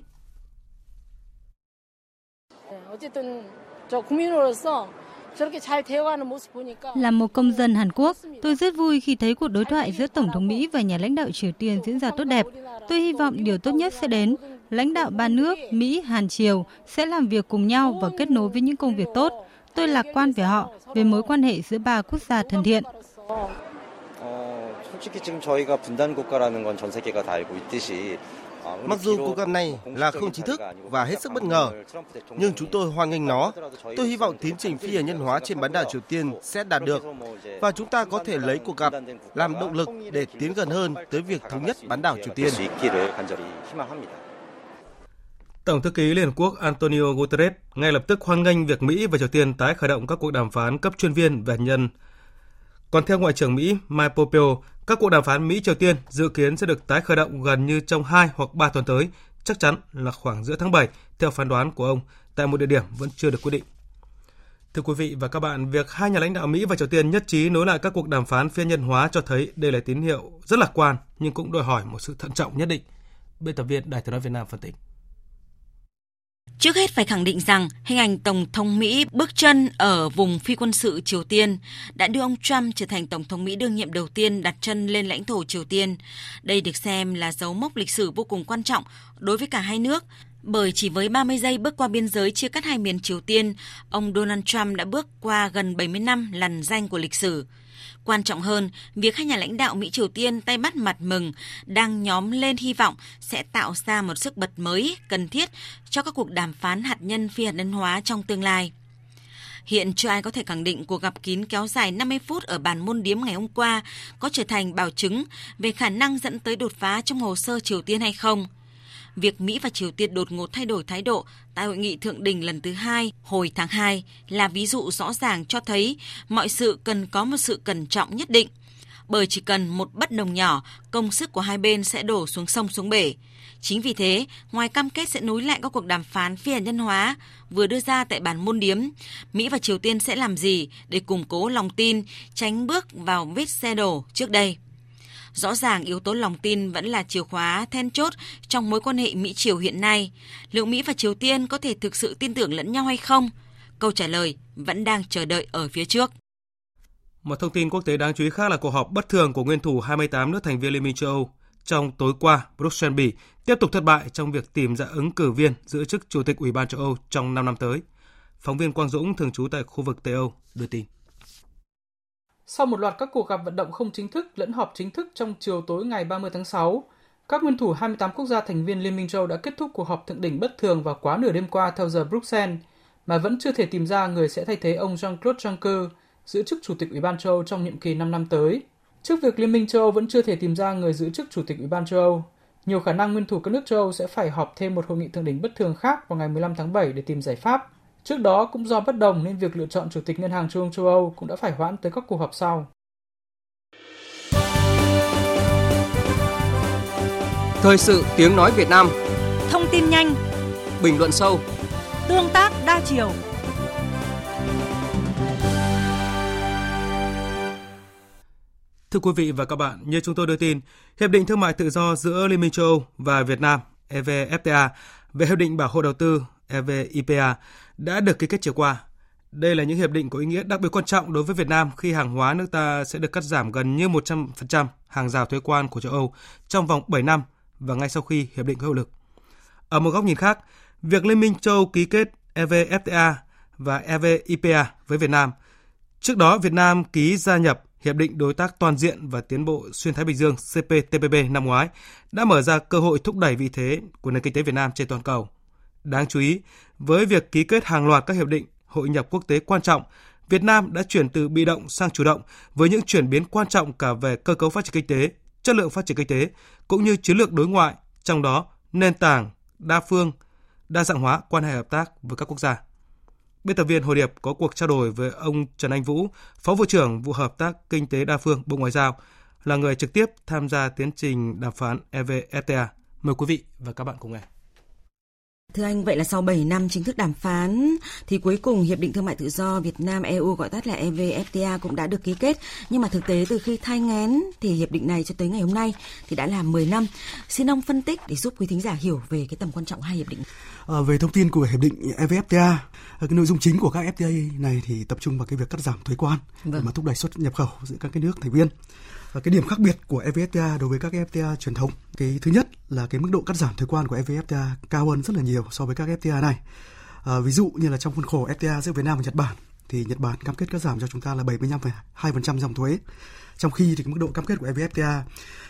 Là một công dân Hàn Quốc, tôi rất vui khi thấy cuộc đối thoại giữa Tổng thống Mỹ và nhà lãnh đạo Triều Tiên diễn ra tốt đẹp. Tôi hy vọng điều tốt nhất sẽ đến. Lãnh đạo ba nước Mỹ, Hàn, Triều sẽ làm việc cùng nhau và kết nối với những công việc tốt. Tôi lạc quan về họ, về mối quan hệ giữa ba quốc gia thân thiện. 솔직히 지금 저희가 분단 국가라는 건 전 세계가 다 알고 있듯이 Mặc dù cuộc gặp này là không chính thức và hết sức bất ngờ, nhưng chúng tôi hoan nghênh nó. Tôi hy vọng tiến trình phi hạt nhân hóa trên bán đảo Triều Tiên sẽ đạt được và chúng ta có thể lấy cuộc gặp làm động lực để tiến gần hơn tới việc thống nhất bán đảo Triều Tiên. Tổng thư ký Liên Hợp Quốc Antonio Guterres ngay lập tức hoan nghênh việc Mỹ và Triều Tiên tái khởi động các cuộc đàm phán cấp chuyên viên về hạt nhân. Còn theo Ngoại trưởng Mỹ Mike Pompeo, các cuộc đàm phán Mỹ-Triều Tiên dự kiến sẽ được tái khởi động gần như trong 2 hoặc 3 tuần tới chắc chắn là khoảng giữa tháng 7 theo phán đoán của ông tại một địa điểm vẫn chưa được quyết định. Thưa quý vị và các bạn, việc hai nhà lãnh đạo Mỹ và Triều Tiên nhất trí nối lại các cuộc đàm phán phi nhân hóa cho thấy đây là tín hiệu rất lạc quan nhưng cũng đòi hỏi một sự thận trọng nhất định. Biên tập viên Đài tiếng nói Việt Nam phân tích. Trước hết phải khẳng định rằng hình ảnh Tổng thống Mỹ bước chân ở vùng phi quân sự Triều Tiên đã đưa ông Trump trở thành Tổng thống Mỹ đương nhiệm đầu tiên đặt chân lên lãnh thổ Triều Tiên. Đây được xem là dấu mốc lịch sử vô cùng quan trọng đối với cả hai nước, bởi chỉ với 30 giây bước qua biên giới chia cắt hai miền Triều Tiên, ông Donald Trump đã bước qua gần 70 năm lằn danh của lịch sử. Quan trọng hơn, việc hai nhà lãnh đạo Mỹ Triều Tiên tay bắt mặt mừng đang nhóm lên hy vọng sẽ tạo ra một sức bật mới cần thiết cho các cuộc đàm phán hạt nhân phi hạt nhân hóa trong tương lai. Hiện chưa ai có thể khẳng định cuộc gặp kín kéo dài 50 phút ở bàn môn điếm ngày hôm qua có trở thành bảo chứng về khả năng dẫn tới đột phá trong hồ sơ Triều Tiên hay không – việc Mỹ và Triều Tiên đột ngột thay đổi thái độ tại hội nghị thượng đỉnh lần thứ hai hồi tháng 2 là ví dụ rõ ràng cho thấy mọi sự cần có một sự cẩn trọng nhất định. Bởi chỉ cần một bất đồng nhỏ, công sức của hai bên sẽ đổ xuống sông xuống bể. Chính vì thế, ngoài cam kết sẽ nối lại các cuộc đàm phán phi hạt nhân hóa vừa đưa ra tại bản môn điếm, Mỹ và Triều Tiên sẽ làm gì để củng cố lòng tin, tránh bước vào vết xe đổ trước đây? Rõ ràng yếu tố lòng tin vẫn là chìa khóa then chốt trong mối quan hệ Mỹ-Triều hiện nay. Liệu Mỹ và Triều Tiên có thể thực sự tin tưởng lẫn nhau hay không? Câu trả lời vẫn đang chờ đợi ở phía trước. Một thông tin quốc tế đáng chú ý khác là cuộc họp bất thường của nguyên thủ 28 nước thành viên Liên minh châu Âu trong tối qua, Bruxelles Bỉ tiếp tục thất bại trong việc tìm ra ứng cử viên giữ chức Chủ tịch Ủy ban châu Âu trong 5 năm tới. Phóng viên Quang Dũng thường trú tại khu vực Tây Âu đưa tin. Sau một loạt các cuộc gặp vận động không chính thức lẫn họp chính thức trong chiều tối ngày 30 tháng 6, các nguyên thủ 28 quốc gia thành viên Liên minh châu đã kết thúc cuộc họp thượng đỉnh bất thường vào quá nửa đêm qua theo giờ Bruxelles, mà vẫn chưa thể tìm ra người sẽ thay thế ông Jean-Claude Juncker giữ chức Chủ tịch Ủy ban châu Âu trong nhiệm kỳ 5 năm tới. Trước việc Liên minh châu Âu vẫn chưa thể tìm ra người giữ chức Chủ tịch Ủy ban châu Âu, nhiều khả năng nguyên thủ các nước châu Âu sẽ phải họp thêm một hội nghị thượng đỉnh bất thường khác vào ngày 15 tháng 7 để tìm giải pháp. Trước đó cũng do bất đồng nên việc lựa chọn Chủ tịch Ngân hàng Trung ương châu Âu cũng đã phải hoãn tới các cuộc họp sau. Thời sự tiếng nói Việt Nam. Thông tin nhanh. Bình luận sâu. Tương tác đa chiều. Thưa quý vị và các bạn, như chúng tôi đưa tin, Hiệp định Thương mại Tự do giữa Liên minh châu Âu và Việt Nam EVFTA về Hiệp định Bảo hộ Đầu tư EVIPA đã được ký kết chiều qua. Đây là những hiệp định có ý nghĩa đặc biệt quan trọng đối với Việt Nam khi hàng hóa nước ta sẽ được cắt giảm gần như 100% hàng rào thuế quan của châu Âu trong vòng 7 năm và ngay sau khi hiệp định có hiệu lực. Ở một góc nhìn khác, việc Liên minh châu Âu ký kết EVFTA và EVIPA với Việt Nam. Trước đó, Việt Nam ký gia nhập Hiệp định Đối tác Toàn diện và Tiến bộ Xuyên Thái Bình Dương CPTPP năm ngoái đã mở ra cơ hội thúc đẩy vị thế của nền kinh tế Việt Nam trên toàn cầu. Đáng chú ý, với việc ký kết hàng loạt các hiệp định hội nhập quốc tế quan trọng, Việt Nam đã chuyển từ bị động sang chủ động với những chuyển biến quan trọng cả về cơ cấu phát triển kinh tế, chất lượng phát triển kinh tế cũng như chiến lược đối ngoại, trong đó nền tảng đa phương, đa dạng hóa quan hệ hợp tác với các quốc gia. Biên tập viên Hồ Điệp có cuộc trao đổi với ông Trần Anh Vũ, Phó vụ trưởng vụ hợp tác kinh tế đa phương Bộ Ngoại giao, là người trực tiếp tham gia tiến trình đàm phán EVFTA. Mời quý vị và các bạn cùng nghe. Thưa anh, vậy là sau 7 năm chính thức đàm phán thì cuối cùng Hiệp định Thương mại Tự do Việt Nam EU gọi tắt là EVFTA cũng đã được ký kết. Nhưng mà thực tế từ khi thay ngén thì hiệp định này cho tới ngày hôm nay thì đã là 10 năm. Xin ông phân tích để giúp quý thính giả hiểu về cái tầm quan trọng hai hiệp định. À, về thông tin của hiệp định EVFTA, cái nội dung chính của các FTA này thì tập trung vào cái việc cắt giảm thuế quan vâng. để mà thúc đẩy xuất nhập khẩu giữa các cái nước thành viên. Và cái điểm khác biệt của EVFTA đối với các FTA truyền thống, cái thứ nhất là cái mức độ cắt giảm thuế quan của EVFTA cao hơn rất là nhiều so với các FTA này. À, ví dụ như là trong khuôn khổ FTA giữa Việt Nam và Nhật Bản thì Nhật Bản cam kết cắt giảm cho chúng ta là 75,2% dòng thuế. Trong khi thì cái mức độ cam kết của EVFTA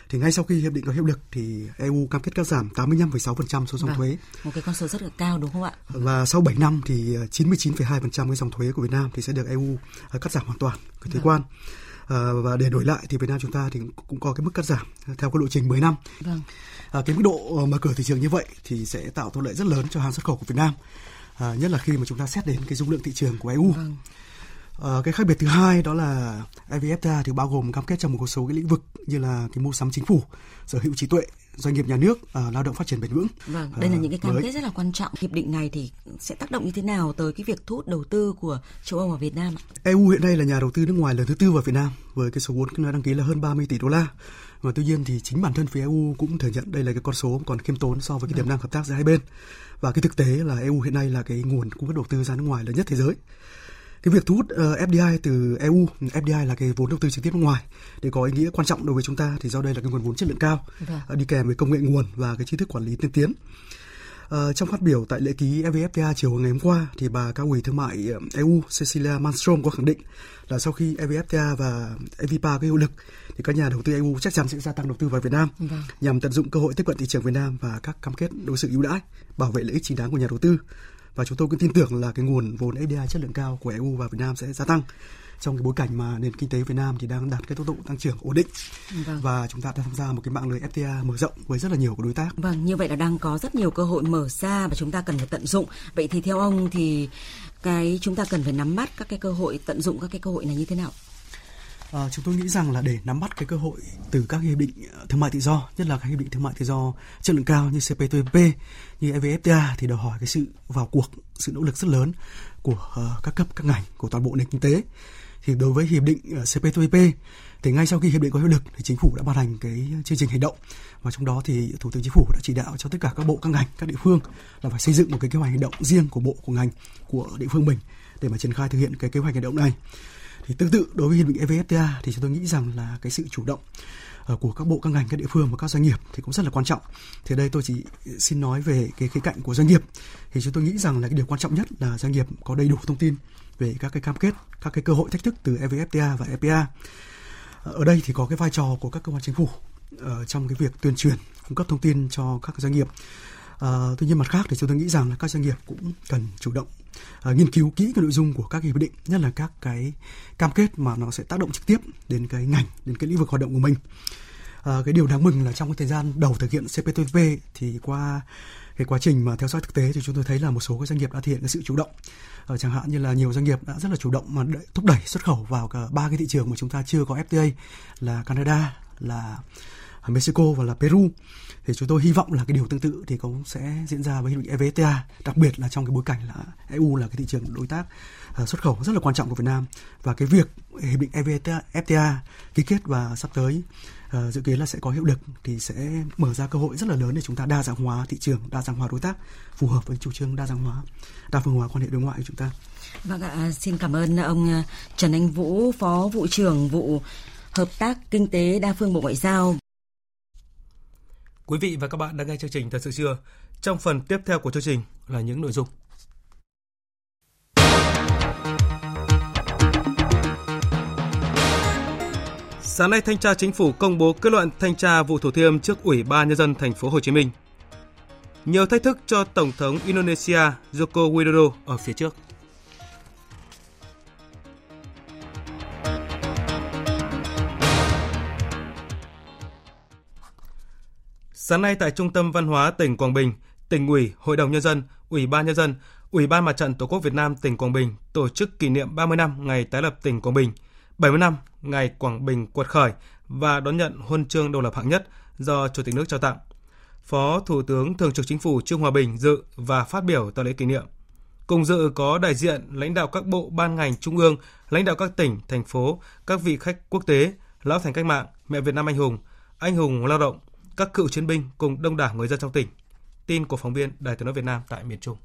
thì ngay sau khi hiệp định có hiệu lực thì EU cam kết cắt giảm 85,6% số dòng vâng, thuế. Một cái con số rất là cao đúng không ạ? Và sau 7 năm thì 99,2% cái dòng thuế của Việt Nam thì sẽ được EU cắt giảm hoàn toàn cái thuế vâng. quan. À, và để đổi lại thì Việt Nam chúng ta thì cũng có cái mức cắt giảm theo cái lộ trình 10 năm. Vâng. À, cái mức độ mở cửa thị trường như vậy thì sẽ tạo thuận lợi rất lớn cho hàng xuất khẩu của Việt Nam. À, nhất là khi mà chúng ta xét đến cái dung lượng thị trường của EU. Vâng. À, cái khác biệt thứ hai đó là EVFTA thì bao gồm cam kết trong một số cái lĩnh vực như là cái mua sắm chính phủ, sở hữu trí tuệ, doanh nghiệp nhà nước, uh, lao động phát triển bền vững. Vâng, đây là những cái cam kết rất là quan trọng. Hiệp định này thì sẽ tác động như thế nào tới cái việc thu hút đầu tư của châu Âu vào Việt Nam? EU hiện nay là nhà đầu tư nước ngoài lần thứ tư vào Việt Nam với cái số vốn đăng ký là hơn 30 tỷ đô la. Và tuy nhiên thì chính bản thân phía EU cũng thừa nhận đây là cái con số còn khiêm tốn so với cái tiềm năng hợp tác giữa hai bên. Và cái thực tế là EU hiện nay là cái nguồn cung cấp đầu tư ra nước ngoài lớn nhất thế giới cái việc thu hút ờ, FDI từ EU, FDI là cái vốn đầu tư trực tiếp nước ngoài để có ý nghĩa quan trọng đối với chúng ta thì do đây là cái nguồn vốn chất lượng cao, vâng. uh, đi kèm với công nghệ nguồn và cái trí thức quản lý tiên tiến. Uh, trong phát biểu tại lễ ký evfta chiều ngày hôm qua thì bà cao ủy thương mại EU Cecilia Malmström có khẳng định là sau khi evfta và EVPA có hiệu lực thì các nhà đầu tư EU chắc chắn sẽ gia tăng đầu tư vào Việt Nam vâng. nhằm tận dụng cơ hội tiếp cận thị trường Việt Nam và các cam kết đối xử ưu đãi, bảo vệ lợi ích chính đáng của nhà đầu tư và chúng tôi cũng tin tưởng là cái nguồn vốn FDI chất lượng cao của EU và Việt Nam sẽ gia tăng trong cái bối cảnh mà nền kinh tế Việt Nam thì đang đạt cái tốc độ tăng trưởng ổn định vâng. và chúng ta đang tham gia một cái mạng lưới FTA mở rộng với rất là nhiều đối tác. Vâng, như vậy là đang có rất nhiều cơ hội mở ra và chúng ta cần phải tận dụng. Vậy thì theo ông thì cái chúng ta cần phải nắm bắt các cái cơ hội tận dụng các cái cơ hội này như thế nào? À, chúng tôi nghĩ rằng là để nắm bắt cái cơ hội từ các hiệp định ờ, thương mại tự do, nhất là các hiệp định thương mại tự do chất lượng cao như CPTPP, như EVFTA thì đòi hỏi cái sự vào cuộc, sự nỗ lực rất lớn của uh, các cấp các ngành của toàn bộ nền kinh tế. Thì đối với hiệp định CPTPP thì ngay sau khi hiệp định có hiệu lực thì chính phủ đã ban hành cái chương trình hành động và trong đó thì thủ tướng chính phủ đã chỉ đạo cho tất cả các bộ các ngành các địa phương là phải xây dựng một cái kế hoạch hành động riêng của bộ của ngành của địa phương mình để mà triển khai thực hiện cái kế hoạch hành động này thì tương tự đối với hiệp định evfta thì chúng tôi nghĩ rằng là cái sự chủ động ờ, của các bộ các ngành các địa phương và các doanh nghiệp thì cũng rất là quan trọng. Thì đây tôi chỉ xin nói về cái khía cạnh của doanh nghiệp. Thì chúng tôi nghĩ rằng là cái điều quan trọng nhất là doanh nghiệp có đầy đủ thông tin về các cái cam kết các cái cơ hội thách thức từ evfta và EPA. Ờ, ở đây thì có cái vai trò của các cơ quan chính phủ ờ, trong cái việc tuyên truyền cung cấp thông tin cho các doanh nghiệp. À, tuy nhiên mặt khác thì chúng tôi nghĩ rằng là các doanh nghiệp cũng cần chủ động uh, nghiên cứu kỹ cái nội dung của các hiệp định nhất là các cái cam kết mà nó sẽ tác động trực tiếp đến cái ngành đến cái lĩnh vực hoạt động của mình. À, cái điều đáng mừng là trong cái thời gian đầu thực hiện CPTPP thì qua cái quá trình mà theo dõi thực tế thì chúng tôi thấy là một số các doanh nghiệp đã thể hiện cái sự chủ động. À, chẳng hạn như là nhiều doanh nghiệp đã rất là chủ động mà đẩy, thúc đẩy xuất khẩu vào cả ba cái thị trường mà chúng ta chưa có FTA là Canada là Mexico và là Peru thì chúng tôi hy vọng là cái điều tương tự thì cũng sẽ diễn ra với hiệp định EVFTA đặc biệt là trong cái bối cảnh là EU là cái thị trường đối tác à, xuất khẩu rất là quan trọng của Việt Nam và cái việc hiệp định EVFTA ký kết và sắp tới à, dự kiến là sẽ có hiệu lực thì sẽ mở ra cơ hội rất là lớn để chúng ta đa dạng hóa thị trường, đa dạng hóa đối tác phù hợp với chủ trương đa dạng hóa, đa phương hóa quan hệ đối ngoại của chúng ta. Vâng ạ, à, xin cảm ơn ông Trần Anh Vũ, Phó vụ trưởng vụ Hợp tác Kinh tế Đa phương Bộ Ngoại giao. Quý vị và các bạn đang nghe chương trình Thật sự trưa. Trong phần tiếp theo của chương trình là những nội dung. Sáng nay, thanh tra chính phủ công bố kết luận thanh tra vụ Thủ Thiêm trước Ủy ban nhân dân thành phố Hồ Chí Minh. Nhiều thách thức cho Tổng thống Indonesia Joko Widodo ở phía trước. Sáng nay tại Trung tâm Văn hóa tỉnh Quảng Bình, tỉnh ủy, Hội đồng Nhân dân, Ủy ban Nhân dân, Ủy ban Mặt trận Tổ quốc Việt Nam tỉnh Quảng Bình tổ chức kỷ niệm 30 năm ngày tái lập tỉnh Quảng Bình, 70 năm ngày Quảng Bình quật khởi và đón nhận huân chương độc lập hạng nhất do Chủ tịch nước trao tặng. Phó Thủ tướng Thường trực Chính phủ Trương Hòa Bình dự và phát biểu tại lễ kỷ niệm. Cùng dự có đại diện lãnh đạo các bộ ban ngành trung ương, lãnh đạo các tỉnh, thành phố, các vị khách quốc tế, lão thành cách mạng, mẹ Việt Nam anh hùng, anh hùng lao động, các cựu chiến binh cùng đông đảo người dân trong tỉnh. Tin của phóng viên Đài Tiếng nói Việt Nam tại miền Trung.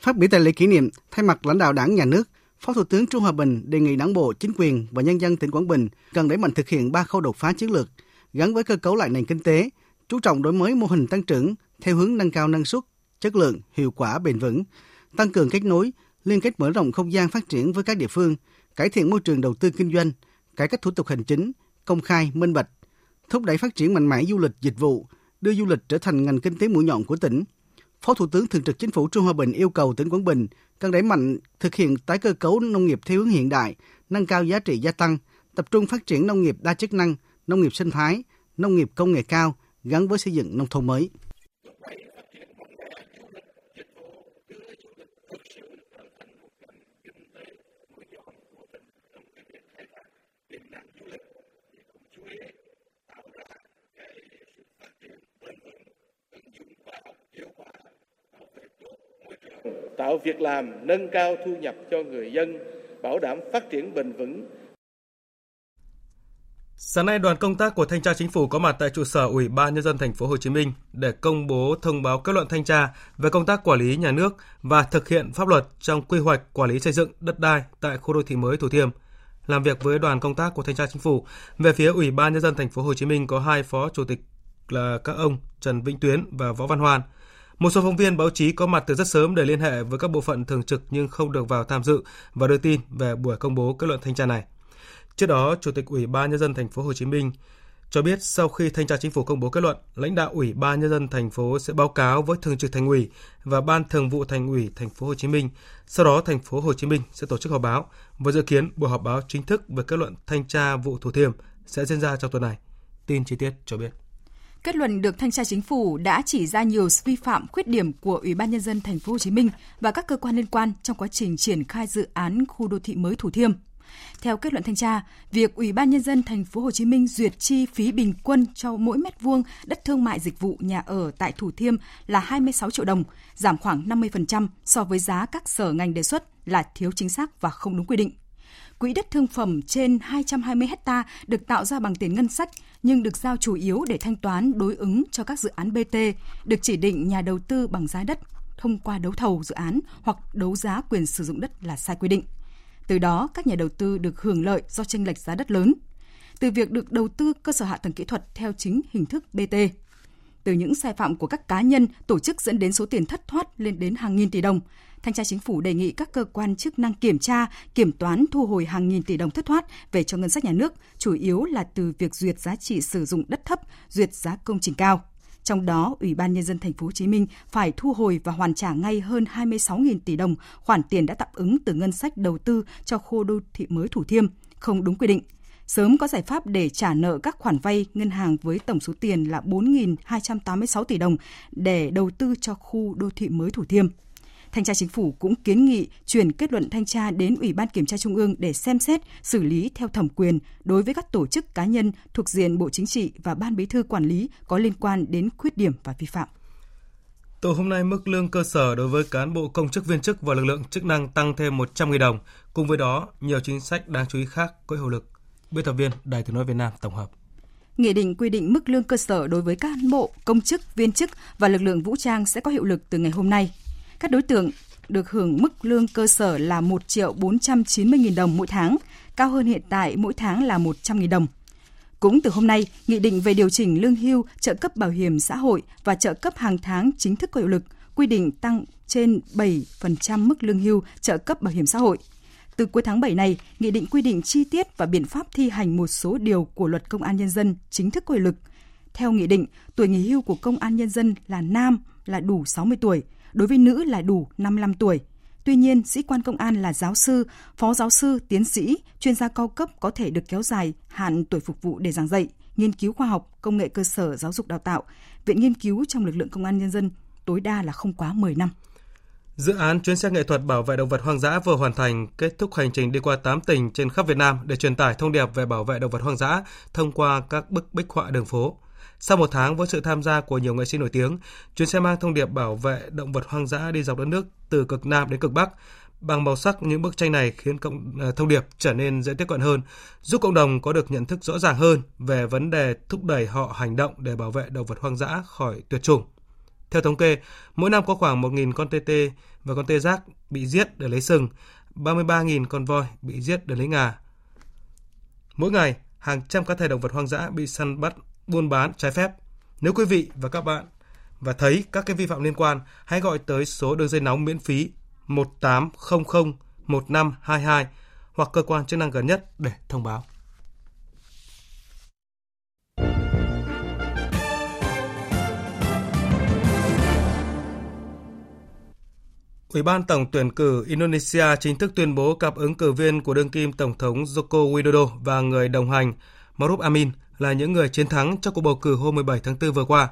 Phát biểu tại lễ kỷ niệm, thay mặt lãnh đạo Đảng, Nhà nước, Phó Thủ tướng Trung Hòa Bình đề nghị Đảng bộ, chính quyền và nhân dân tỉnh Quảng Bình cần đẩy mạnh thực hiện ba khâu đột phá chiến lược gắn với cơ cấu lại nền kinh tế, chú trọng đổi mới mô hình tăng trưởng theo hướng nâng cao năng suất, chất lượng, hiệu quả bền vững, tăng cường kết nối, liên kết mở rộng không gian phát triển với các địa phương, cải thiện môi trường đầu tư kinh doanh, cải cách thủ tục hành chính, công khai, minh bạch, thúc đẩy phát triển mạnh mẽ du lịch dịch vụ, đưa du lịch trở thành ngành kinh tế mũi nhọn của tỉnh. Phó Thủ tướng Thường trực Chính phủ Trương Hòa Bình yêu cầu tỉnh Quảng Bình cần đẩy mạnh thực hiện tái cơ cấu nông nghiệp theo hướng hiện đại, nâng cao giá trị gia tăng, tập trung phát triển nông nghiệp đa chức năng, nông nghiệp sinh thái, nông nghiệp công nghệ cao gắn với xây dựng nông thôn mới. Tạo việc làm, nâng cao thu nhập cho người dân, bảo đảm phát triển bền vững Sáng nay, đoàn công tác của Thanh tra Chính phủ có mặt tại trụ sở Ủy ban nhân dân thành phố Hồ Chí Minh để công bố thông báo kết luận thanh tra về công tác quản lý nhà nước và thực hiện pháp luật trong quy hoạch quản lý xây dựng đất đai tại khu đô thị mới Thủ Thiêm. Làm việc với đoàn công tác của Thanh tra Chính phủ, về phía Ủy ban nhân dân thành phố Hồ Chí Minh có hai phó chủ tịch là các ông Trần Vĩnh Tuyến và Võ Văn Hoan. Một số phóng viên báo chí có mặt từ rất sớm để liên hệ với các bộ phận thường trực nhưng không được vào tham dự và đưa tin về buổi công bố kết luận thanh tra này. Trước đó, Chủ tịch Ủy ban nhân dân thành phố Hồ Chí Minh cho biết sau khi thanh tra chính phủ công bố kết luận, lãnh đạo Ủy ban nhân dân thành phố sẽ báo cáo với Thường trực Thành ủy và Ban Thường vụ Thành ủy thành phố Hồ Chí Minh. Sau đó, thành phố Hồ Chí Minh sẽ tổ chức họp báo và dự kiến buổi họp báo chính thức về kết luận thanh tra vụ Thủ Thiêm sẽ diễn ra trong tuần này. Tin chi tiết cho biết. Kết luận được thanh tra chính phủ đã chỉ ra nhiều vi phạm khuyết điểm của Ủy ban nhân dân thành phố Hồ Chí Minh và các cơ quan liên quan trong quá trình triển khai dự án khu đô thị mới Thủ Thiêm theo kết luận thanh tra, việc Ủy ban nhân dân thành phố Hồ Chí Minh duyệt chi phí bình quân cho mỗi mét vuông đất thương mại dịch vụ nhà ở tại Thủ Thiêm là 26 triệu đồng, giảm khoảng 50% so với giá các sở ngành đề xuất là thiếu chính xác và không đúng quy định. Quỹ đất thương phẩm trên 220 hecta được tạo ra bằng tiền ngân sách nhưng được giao chủ yếu để thanh toán đối ứng cho các dự án BT được chỉ định nhà đầu tư bằng giá đất thông qua đấu thầu dự án hoặc đấu giá quyền sử dụng đất là sai quy định. Từ đó, các nhà đầu tư được hưởng lợi do tranh lệch giá đất lớn. Từ việc được đầu tư cơ sở hạ tầng kỹ thuật theo chính hình thức BT. Từ những sai phạm của các cá nhân, tổ chức dẫn đến số tiền thất thoát lên đến hàng nghìn tỷ đồng, Thanh tra Chính phủ đề nghị các cơ quan chức năng kiểm tra, kiểm toán thu hồi hàng nghìn tỷ đồng thất thoát về cho ngân sách nhà nước, chủ yếu là từ việc duyệt giá trị sử dụng đất thấp, duyệt giá công trình cao. Trong đó, Ủy ban nhân dân thành phố Hồ Chí Minh phải thu hồi và hoàn trả ngay hơn 26.000 tỷ đồng khoản tiền đã tạm ứng từ ngân sách đầu tư cho khu đô thị mới Thủ Thiêm không đúng quy định. Sớm có giải pháp để trả nợ các khoản vay ngân hàng với tổng số tiền là 4.286 tỷ đồng để đầu tư cho khu đô thị mới Thủ Thiêm. Thanh tra Chính phủ cũng kiến nghị chuyển kết luận thanh tra đến Ủy ban Kiểm tra Trung ương để xem xét, xử lý theo thẩm quyền đối với các tổ chức cá nhân thuộc diện Bộ Chính trị và Ban Bí thư quản lý có liên quan đến khuyết điểm và vi phạm. Từ hôm nay, mức lương cơ sở đối với cán bộ công chức viên chức và lực lượng chức năng tăng thêm 100.000 đồng. Cùng với đó, nhiều chính sách đáng chú ý khác có hiệu lực. Biên tập viên Đài tiếng nói Việt Nam tổng hợp. Nghị định quy định mức lương cơ sở đối với các cán bộ, công chức, viên chức và lực lượng vũ trang sẽ có hiệu lực từ ngày hôm nay. Các đối tượng được hưởng mức lương cơ sở là 1 triệu 490 nghìn đồng mỗi tháng, cao hơn hiện tại mỗi tháng là 100 nghìn đồng. Cũng từ hôm nay, Nghị định về điều chỉnh lương hưu, trợ cấp bảo hiểm xã hội và trợ cấp hàng tháng chính thức có hiệu lực, quy định tăng trên 7% mức lương hưu, trợ cấp bảo hiểm xã hội. Từ cuối tháng 7 này, Nghị định quy định chi tiết và biện pháp thi hành một số điều của Luật Công an Nhân dân chính thức có hiệu lực. Theo Nghị định, tuổi nghỉ hưu của Công an Nhân dân là nam là đủ 60 tuổi, đối với nữ là đủ 55 tuổi. Tuy nhiên, sĩ quan công an là giáo sư, phó giáo sư, tiến sĩ, chuyên gia cao cấp có thể được kéo dài hạn tuổi phục vụ để giảng dạy, nghiên cứu khoa học, công nghệ cơ sở giáo dục đào tạo, viện nghiên cứu trong lực lượng công an nhân dân tối đa là không quá 10 năm. Dự án chuyến xe nghệ thuật bảo vệ động vật hoang dã vừa hoàn thành, kết thúc hành trình đi qua 8 tỉnh trên khắp Việt Nam để truyền tải thông điệp về bảo vệ động vật hoang dã thông qua các bức bích họa đường phố. Sau một tháng với sự tham gia của nhiều nghệ sĩ nổi tiếng, chuyến xe mang thông điệp bảo vệ động vật hoang dã đi dọc đất nước từ cực Nam đến cực Bắc. Bằng màu sắc, những bức tranh này khiến cộng, à, thông điệp trở nên dễ tiếp cận hơn, giúp cộng đồng có được nhận thức rõ ràng hơn về vấn đề thúc đẩy họ hành động để bảo vệ động vật hoang dã khỏi tuyệt chủng. Theo thống kê, mỗi năm có khoảng 1.000 con tê tê và con tê giác bị giết để lấy sừng, 33.000 con voi bị giết để lấy ngà. Mỗi ngày, hàng trăm cá thể động vật hoang dã bị săn bắt buôn bán trái phép. Nếu quý vị và các bạn và thấy các cái vi phạm liên quan, hãy gọi tới số đường dây nóng miễn phí 1800 1522 hoặc cơ quan chức năng gần nhất để thông báo. Ủy ban tổng tuyển cử Indonesia chính thức tuyên bố cặp ứng cử viên của đương kim Tổng thống Joko Widodo và người đồng hành Maruf Amin là những người chiến thắng trong cuộc bầu cử hôm 17 tháng 4 vừa qua.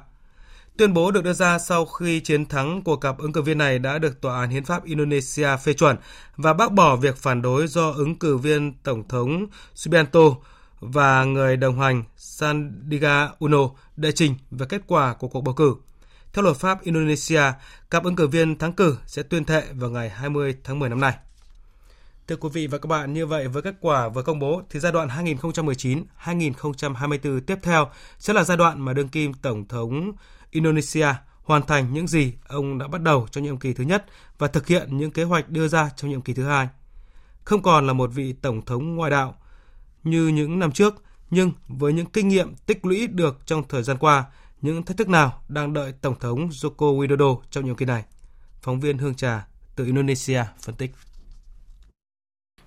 Tuyên bố được đưa ra sau khi chiến thắng của cặp ứng cử viên này đã được Tòa án Hiến pháp Indonesia phê chuẩn và bác bỏ việc phản đối do ứng cử viên Tổng thống Subianto và người đồng hành Sandiaga Uno đệ trình về kết quả của cuộc bầu cử. Theo luật pháp Indonesia, các ứng cử viên thắng cử sẽ tuyên thệ vào ngày 20 tháng 10 năm nay. Thưa quý vị và các bạn, như vậy với kết quả vừa công bố thì giai đoạn 2019-2024 tiếp theo sẽ là giai đoạn mà đương kim Tổng thống Indonesia hoàn thành những gì ông đã bắt đầu trong nhiệm kỳ thứ nhất và thực hiện những kế hoạch đưa ra trong nhiệm kỳ thứ hai. Không còn là một vị tổng thống ngoại đạo như những năm trước, nhưng với những kinh nghiệm tích lũy được trong thời gian qua, những thách thức nào đang đợi Tổng thống Joko Widodo trong nhiệm kỳ này? Phóng viên Hương Trà từ Indonesia phân tích.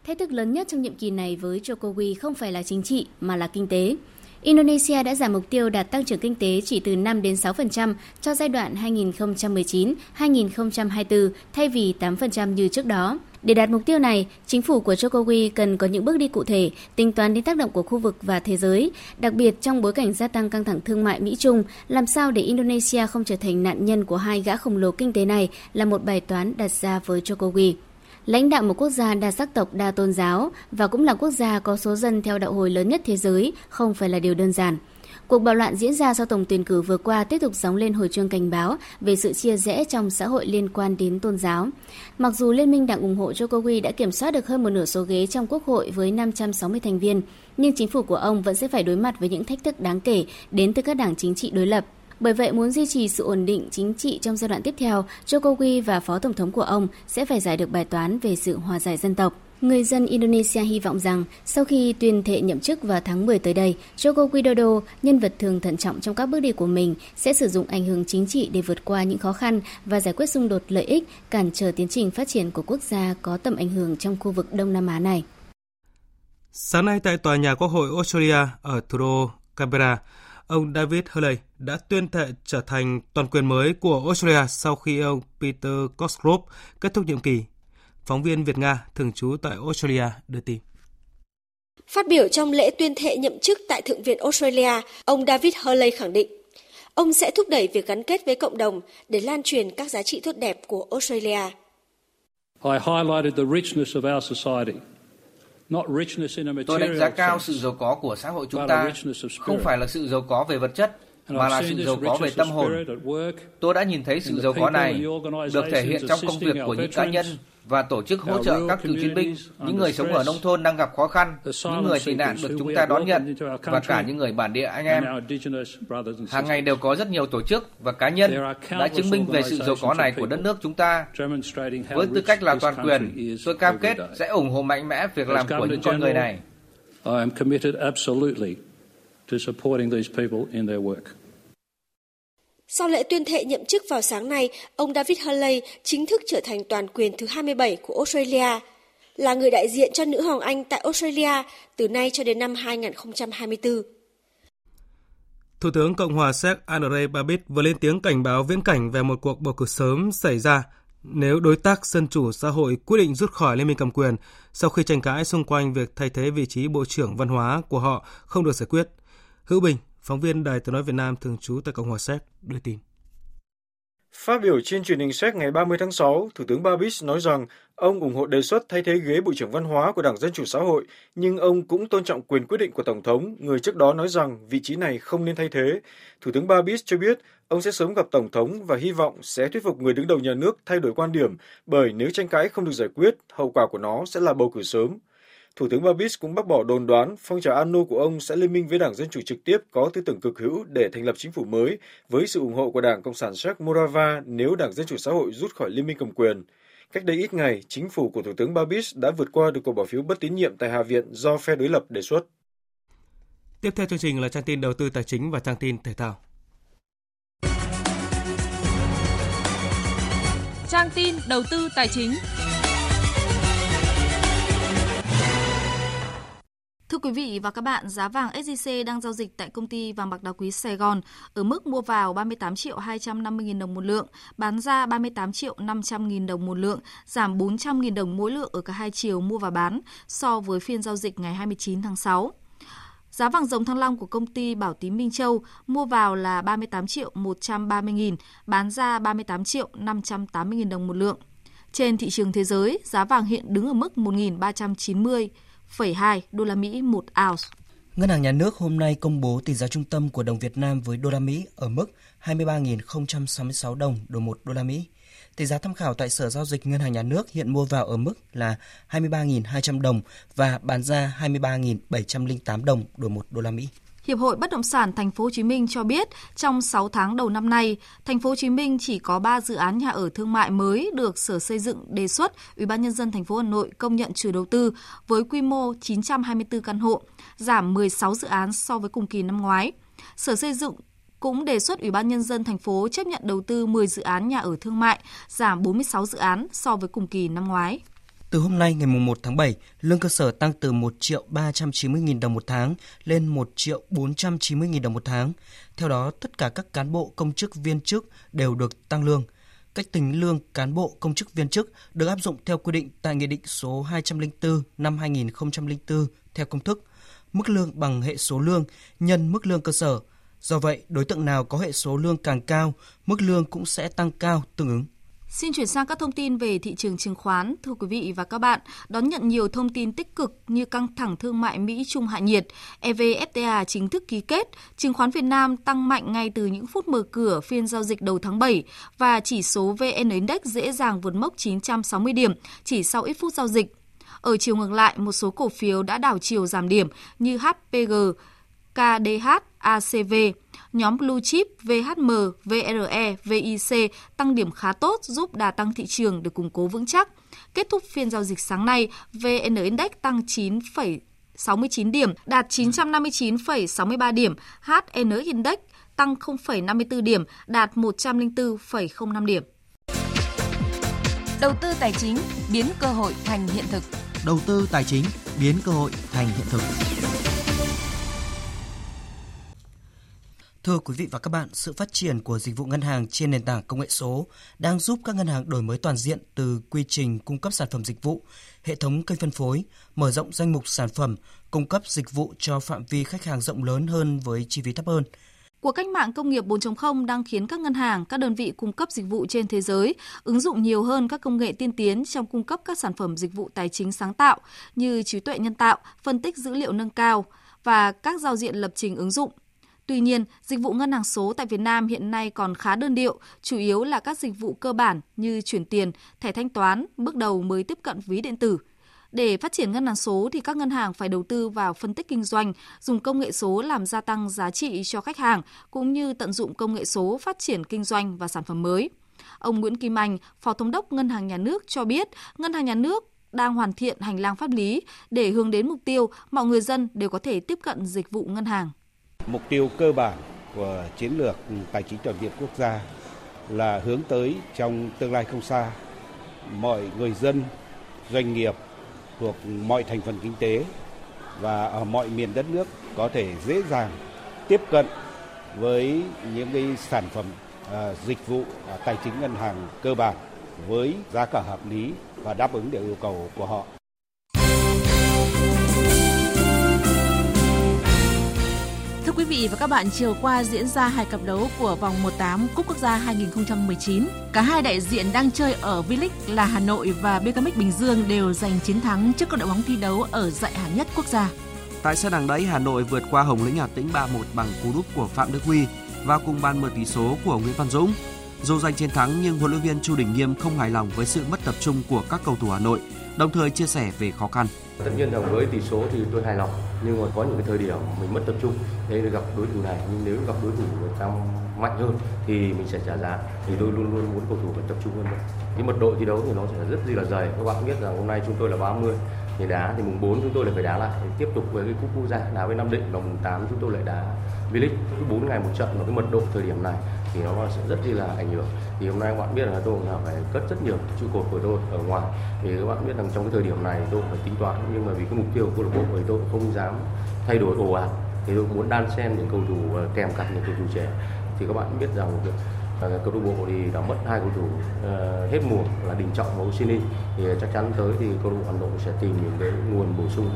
Thách thức lớn nhất trong nhiệm kỳ này với Jokowi không phải là chính trị, mà là kinh tế. Indonesia đã giảm mục tiêu đạt tăng trưởng kinh tế chỉ từ 5 đến 6% cho giai đoạn 2019-2024 thay vì 8% như trước đó. Để đạt mục tiêu này, chính phủ của Jokowi cần có những bước đi cụ thể, tính toán đến tác động của khu vực và thế giới, đặc biệt trong bối cảnh gia tăng căng thẳng thương mại Mỹ-Trung, làm sao để Indonesia không trở thành nạn nhân của hai gã khổng lồ kinh tế này là một bài toán đặt ra với Jokowi lãnh đạo một quốc gia đa sắc tộc đa tôn giáo và cũng là quốc gia có số dân theo đạo hồi lớn nhất thế giới không phải là điều đơn giản. Cuộc bạo loạn diễn ra sau tổng tuyển cử vừa qua tiếp tục gióng lên hồi chuông cảnh báo về sự chia rẽ trong xã hội liên quan đến tôn giáo. Mặc dù Liên minh đảng ủng hộ Jokowi đã kiểm soát được hơn một nửa số ghế trong quốc hội với 560 thành viên, nhưng chính phủ của ông vẫn sẽ phải đối mặt với những thách thức đáng kể đến từ các đảng chính trị đối lập. Bởi vậy, muốn duy trì sự ổn định chính trị trong giai đoạn tiếp theo, Jokowi và phó tổng thống của ông sẽ phải giải được bài toán về sự hòa giải dân tộc. Người dân Indonesia hy vọng rằng sau khi tuyên thệ nhậm chức vào tháng 10 tới đây, Joko Widodo, nhân vật thường thận trọng trong các bước đi của mình, sẽ sử dụng ảnh hưởng chính trị để vượt qua những khó khăn và giải quyết xung đột lợi ích, cản trở tiến trình phát triển của quốc gia có tầm ảnh hưởng trong khu vực Đông Nam Á này. Sáng nay tại tòa nhà Quốc hội Australia ở thủ đô Canberra, ông David Hurley đã tuyên thệ trở thành toàn quyền mới của Australia sau khi ông Peter Cosgrove kết thúc nhiệm kỳ. Phóng viên Việt Nga thường trú tại Australia đưa tin. Phát biểu trong lễ tuyên thệ nhậm chức tại Thượng viện Australia, ông David Hurley khẳng định ông sẽ thúc đẩy việc gắn kết với cộng đồng để lan truyền các giá trị tốt đẹp của Australia. I highlighted the richness of our society Tôi đánh giá cao sự giàu có của xã hội chúng ta, không phải là sự giàu có về vật chất, mà là sự giàu có về tâm hồn. Tôi đã nhìn thấy sự giàu có này được thể hiện trong công việc của những cá nhân và tổ chức hỗ trợ các cựu chiến binh, những người sống ở nông thôn đang gặp khó khăn, những người tị nạn được chúng ta đón nhận và cả những người bản địa anh em. Hàng ngày đều có rất nhiều tổ chức và cá nhân đã chứng minh về sự giàu có này của đất nước chúng ta. Với tư cách là toàn quyền, tôi cam kết sẽ ủng hộ mạnh mẽ việc làm của những con người này. I am committed absolutely to supporting these people in their work. Sau lễ tuyên thệ nhậm chức vào sáng nay, ông David Hurley chính thức trở thành toàn quyền thứ 27 của Australia, là người đại diện cho nữ hoàng Anh tại Australia từ nay cho đến năm 2024. Thủ tướng Cộng hòa Séc Andrei Babis vừa lên tiếng cảnh báo viễn cảnh về một cuộc bầu cử sớm xảy ra nếu đối tác Dân chủ xã hội quyết định rút khỏi Liên minh cầm quyền sau khi tranh cãi xung quanh việc thay thế vị trí Bộ trưởng Văn hóa của họ không được giải quyết. Hữu Bình, Phóng viên Đài Tiếng Nói Việt Nam thường trú tại Cộng hòa Séc đưa tin. Phát biểu trên truyền hình Séc ngày 30 tháng 6, Thủ tướng Babis nói rằng ông ủng hộ đề xuất thay thế ghế Bộ trưởng Văn hóa của Đảng Dân Chủ Xã hội, nhưng ông cũng tôn trọng quyền quyết định của Tổng thống, người trước đó nói rằng vị trí này không nên thay thế. Thủ tướng Babis cho biết ông sẽ sớm gặp Tổng thống và hy vọng sẽ thuyết phục người đứng đầu nhà nước thay đổi quan điểm, bởi nếu tranh cãi không được giải quyết, hậu quả của nó sẽ là bầu cử sớm. Thủ tướng Babis cũng bác bỏ đồn đoán phong trào Anu của ông sẽ liên minh với Đảng Dân Chủ trực tiếp có tư tưởng cực hữu để thành lập chính phủ mới với sự ủng hộ của Đảng Cộng sản Séc Morava nếu Đảng Dân Chủ Xã hội rút khỏi liên minh cầm quyền. Cách đây ít ngày, chính phủ của Thủ tướng Babis đã vượt qua được cuộc bỏ phiếu bất tín nhiệm tại Hạ viện do phe đối lập đề xuất. Tiếp theo chương trình là trang tin đầu tư tài chính và trang tin thể thao. Trang tin đầu tư tài chính. Thưa quý vị và các bạn, giá vàng SJC đang giao dịch tại công ty vàng bạc đá quý Sài Gòn ở mức mua vào 38 triệu 250 000 đồng một lượng, bán ra 38 triệu 500 000 đồng một lượng, giảm 400 000 đồng mỗi lượng ở cả hai chiều mua và bán so với phiên giao dịch ngày 29 tháng 6. Giá vàng dòng thăng long của công ty Bảo Tín Minh Châu mua vào là 38 triệu 130 nghìn, bán ra 38 triệu 580 nghìn đồng một lượng. Trên thị trường thế giới, giá vàng hiện đứng ở mức 1.390 1,2 đô la Mỹ một ounce. Ngân hàng Nhà nước hôm nay công bố tỷ giá trung tâm của đồng Việt Nam với đô la Mỹ ở mức 23.066 đồng đổi 1 đô la Mỹ. Tỷ giá tham khảo tại Sở Giao dịch Ngân hàng Nhà nước hiện mua vào ở mức là 23.200 đồng và bán ra 23.708 đồng đổi 1 đô la Mỹ. Hiệp hội Bất động sản Thành phố Hồ Chí Minh cho biết, trong 6 tháng đầu năm nay, Thành phố Hồ Chí Minh chỉ có 3 dự án nhà ở thương mại mới được Sở Xây dựng đề xuất Ủy ban nhân dân thành phố Hà Nội công nhận chủ đầu tư với quy mô 924 căn hộ, giảm 16 dự án so với cùng kỳ năm ngoái. Sở Xây dựng cũng đề xuất Ủy ban nhân dân thành phố chấp nhận đầu tư 10 dự án nhà ở thương mại, giảm 46 dự án so với cùng kỳ năm ngoái. Từ hôm nay ngày 1 tháng 7, lương cơ sở tăng từ 1 triệu 390 nghìn đồng một tháng lên 1 triệu 490 nghìn đồng một tháng. Theo đó, tất cả các cán bộ công chức viên chức đều được tăng lương. Cách tính lương cán bộ công chức viên chức được áp dụng theo quy định tại Nghị định số 204 năm 2004 theo công thức mức lương bằng hệ số lương nhân mức lương cơ sở. Do vậy, đối tượng nào có hệ số lương càng cao, mức lương cũng sẽ tăng cao tương ứng. Xin chuyển sang các thông tin về thị trường chứng khoán. Thưa quý vị và các bạn, đón nhận nhiều thông tin tích cực như căng thẳng thương mại Mỹ-Trung hạ nhiệt, EVFTA chính thức ký kết, chứng khoán Việt Nam tăng mạnh ngay từ những phút mở cửa phiên giao dịch đầu tháng 7 và chỉ số VN Index dễ dàng vượt mốc 960 điểm chỉ sau ít phút giao dịch. Ở chiều ngược lại, một số cổ phiếu đã đảo chiều giảm điểm như HPG, KDH, ACV, nhóm Blue Chip, VHM, VRE, VIC tăng điểm khá tốt giúp đà tăng thị trường được củng cố vững chắc. Kết thúc phiên giao dịch sáng nay, VN Index tăng 9, 69 điểm, đạt 959,63 điểm, HN Index tăng 0,54 điểm, đạt 104,05 điểm. Đầu tư tài chính biến cơ hội thành hiện thực. Đầu tư tài chính biến cơ hội thành hiện thực. Thưa quý vị và các bạn, sự phát triển của dịch vụ ngân hàng trên nền tảng công nghệ số đang giúp các ngân hàng đổi mới toàn diện từ quy trình cung cấp sản phẩm dịch vụ, hệ thống kênh phân phối, mở rộng danh mục sản phẩm, cung cấp dịch vụ cho phạm vi khách hàng rộng lớn hơn với chi phí thấp hơn. Cuộc cách mạng công nghiệp 4.0 đang khiến các ngân hàng, các đơn vị cung cấp dịch vụ trên thế giới ứng dụng nhiều hơn các công nghệ tiên tiến trong cung cấp các sản phẩm dịch vụ tài chính sáng tạo như trí tuệ nhân tạo, phân tích dữ liệu nâng cao và các giao diện lập trình ứng dụng Tuy nhiên, dịch vụ ngân hàng số tại Việt Nam hiện nay còn khá đơn điệu, chủ yếu là các dịch vụ cơ bản như chuyển tiền, thẻ thanh toán, bước đầu mới tiếp cận ví điện tử. Để phát triển ngân hàng số thì các ngân hàng phải đầu tư vào phân tích kinh doanh, dùng công nghệ số làm gia tăng giá trị cho khách hàng cũng như tận dụng công nghệ số phát triển kinh doanh và sản phẩm mới. Ông Nguyễn Kim Anh, Phó Thống đốc Ngân hàng Nhà nước cho biết, Ngân hàng Nhà nước đang hoàn thiện hành lang pháp lý để hướng đến mục tiêu mọi người dân đều có thể tiếp cận dịch vụ ngân hàng. Mục tiêu cơ bản của chiến lược tài chính toàn diện quốc gia là hướng tới trong tương lai không xa mọi người dân, doanh nghiệp thuộc mọi thành phần kinh tế và ở mọi miền đất nước có thể dễ dàng tiếp cận với những cái sản phẩm à, dịch vụ à, tài chính ngân hàng cơ bản với giá cả hợp lý và đáp ứng được yêu cầu của họ. Quý vị và các bạn, chiều qua diễn ra hai cặp đấu của vòng 1/8 Cúp Quốc gia 2019. Cả hai đại diện đang chơi ở V-League là Hà Nội và BKMX Bình Dương đều giành chiến thắng trước các đội bóng thi đấu ở giải hạng nhất quốc gia. Tại sân đằng đấy, Hà Nội vượt qua Hồng Lĩnh Hà Tĩnh 3-1 bằng cú đúp của Phạm Đức Huy và cùng bàn mở tỷ số của Nguyễn Văn Dũng. Dù giành chiến thắng nhưng huấn luyện viên Chu Đình Nghiêm không hài lòng với sự mất tập trung của các cầu thủ Hà Nội, đồng thời chia sẻ về khó khăn. Tất nhiên rằng với tỷ số thì tôi hài lòng, nhưng mà có những cái thời điểm mình mất tập trung đấy là gặp đối thủ này, nhưng nếu gặp đối thủ người ta mạnh hơn thì mình sẽ trả giá. Thì tôi luôn luôn muốn cầu thủ phải tập trung hơn nữa. cái mật độ thi đấu thì nó sẽ rất là dày. Các bạn biết rằng hôm nay chúng tôi là 30 thì đá thì mùng 4 chúng tôi lại phải đá lại. Thì tiếp tục với cái cúp quốc gia, đá với Nam Định, và mùng 8 chúng tôi lại đá V-League. Cứ 4 ngày một trận và cái mật độ thời điểm này thì nó sẽ rất là ảnh hưởng. Thì hôm nay các bạn biết là tôi là phải cất rất nhiều trụ cột của tôi ở ngoài. Thì các bạn biết rằng trong cái thời điểm này tôi phải tính toán nhưng mà vì cái mục tiêu của câu lạc bộ thì tôi không dám thay đổi ồ ạt. Thì tôi muốn đan xen những cầu thủ ờ, kèm cặp những cầu thủ trẻ. Thì các bạn biết rằng ờ, câu lạc bộ thì đã mất hai cầu thủ uh, hết mùa là Đình Trọng và Oshini thì chắc chắn tới thì câu lạc bộ Hà Nội sẽ tìm những cái nguồn bổ sung.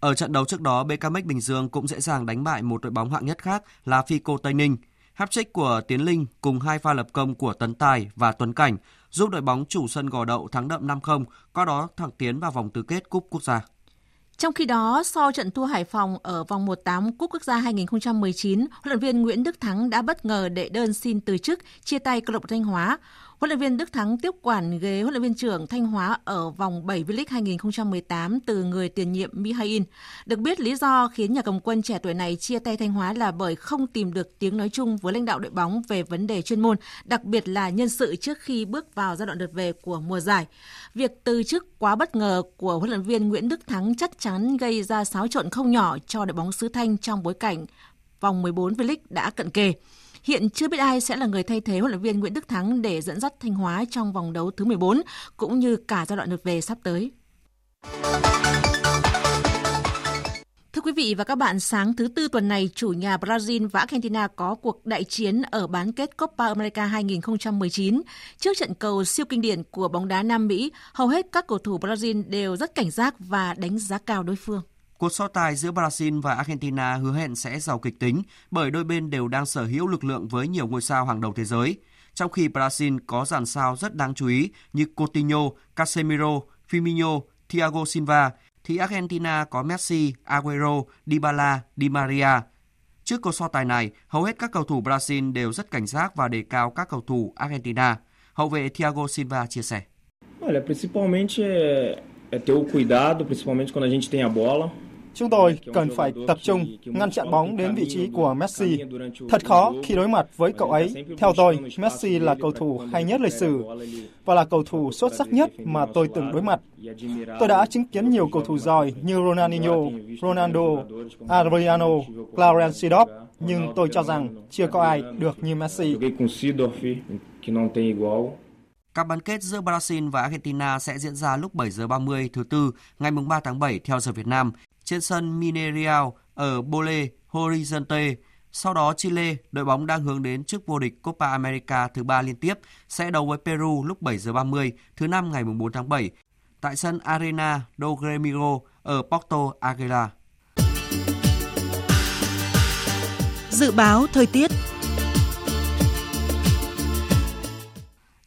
Ở trận đấu trước đó, BKMX Bình Dương cũng dễ dàng đánh bại một đội bóng hạng nhất khác là Fico Tây Ninh. Hat-trick của Tiến Linh cùng hai pha lập công của Tấn Tài và Tuấn Cảnh giúp đội bóng chủ sân Gò Đậu thắng đậm 5-0, qua đó thẳng tiến vào vòng tứ kết Cúp Quốc gia. Trong khi đó, sau trận thua Hải Phòng ở vòng 1-8 Cúp Quốc gia 2019, huấn luyện viên Nguyễn Đức Thắng đã bất ngờ đệ đơn xin từ chức, chia tay câu lạc bộ Thanh Hóa. Huấn luyện viên Đức Thắng tiếp quản ghế huấn luyện viên trưởng Thanh Hóa ở vòng 7 V-League 2018 từ người tiền nhiệm Mihail. Được biết lý do khiến nhà cầm quân trẻ tuổi này chia tay Thanh Hóa là bởi không tìm được tiếng nói chung với lãnh đạo đội bóng về vấn đề chuyên môn, đặc biệt là nhân sự trước khi bước vào giai đoạn lượt về của mùa giải. Việc từ chức quá bất ngờ của huấn luyện viên Nguyễn Đức Thắng chắc chắn gây ra xáo trộn không nhỏ cho đội bóng xứ Thanh trong bối cảnh vòng 14 V-League đã cận kề. Hiện chưa biết ai sẽ là người thay thế huấn luyện viên Nguyễn Đức Thắng để dẫn dắt Thanh Hóa trong vòng đấu thứ 14 cũng như cả giai đoạn lượt về sắp tới. Thưa quý vị và các bạn, sáng thứ Tư tuần này, chủ nhà Brazil và Argentina có cuộc đại chiến ở bán kết Copa America 2019. Trước trận cầu siêu kinh điển của bóng đá Nam Mỹ, hầu hết các cầu thủ Brazil đều rất cảnh giác và đánh giá cao đối phương. Cuộc so tài giữa Brazil và Argentina hứa hẹn sẽ giàu kịch tính bởi đôi bên đều đang sở hữu lực lượng với nhiều ngôi sao hàng đầu thế giới. Trong khi Brazil có dàn sao rất đáng chú ý như Coutinho, Casemiro, Firmino, Thiago Silva, thì Argentina có Messi, Aguero, Dybala, Di Maria. Trước cuộc so tài này, hầu hết các cầu thủ Brazil đều rất cảnh giác và đề cao các cầu thủ Argentina. Hậu vệ Thiago Silva chia sẻ. Olha, principalmente é ter o cuidado, principalmente quando a gente tem a bola. Chúng tôi cần phải tập trung ngăn chặn bóng đến vị trí của Messi. Thật khó khi đối mặt với cậu ấy. Theo tôi, Messi là cầu thủ hay nhất lịch sử và là cầu thủ xuất sắc nhất mà tôi từng đối mặt. Tôi đã chứng kiến nhiều cầu thủ giỏi như Ronaldinho, Ronaldo, Adriano, Clarence Seedorf, nhưng tôi cho rằng chưa có ai được như Messi. Các bán kết giữa Brazil và Argentina sẽ diễn ra lúc 7 giờ 30 thứ tư ngày 3 tháng 7 theo giờ Việt Nam trên sân Mineirao ở Bole Horizonte. Sau đó Chile, đội bóng đang hướng đến chức vô địch Copa America thứ ba liên tiếp, sẽ đấu với Peru lúc 7 giờ 30 thứ năm ngày 4 tháng 7 tại sân Arena do Grêmio ở Porto Alegre. Dự báo thời tiết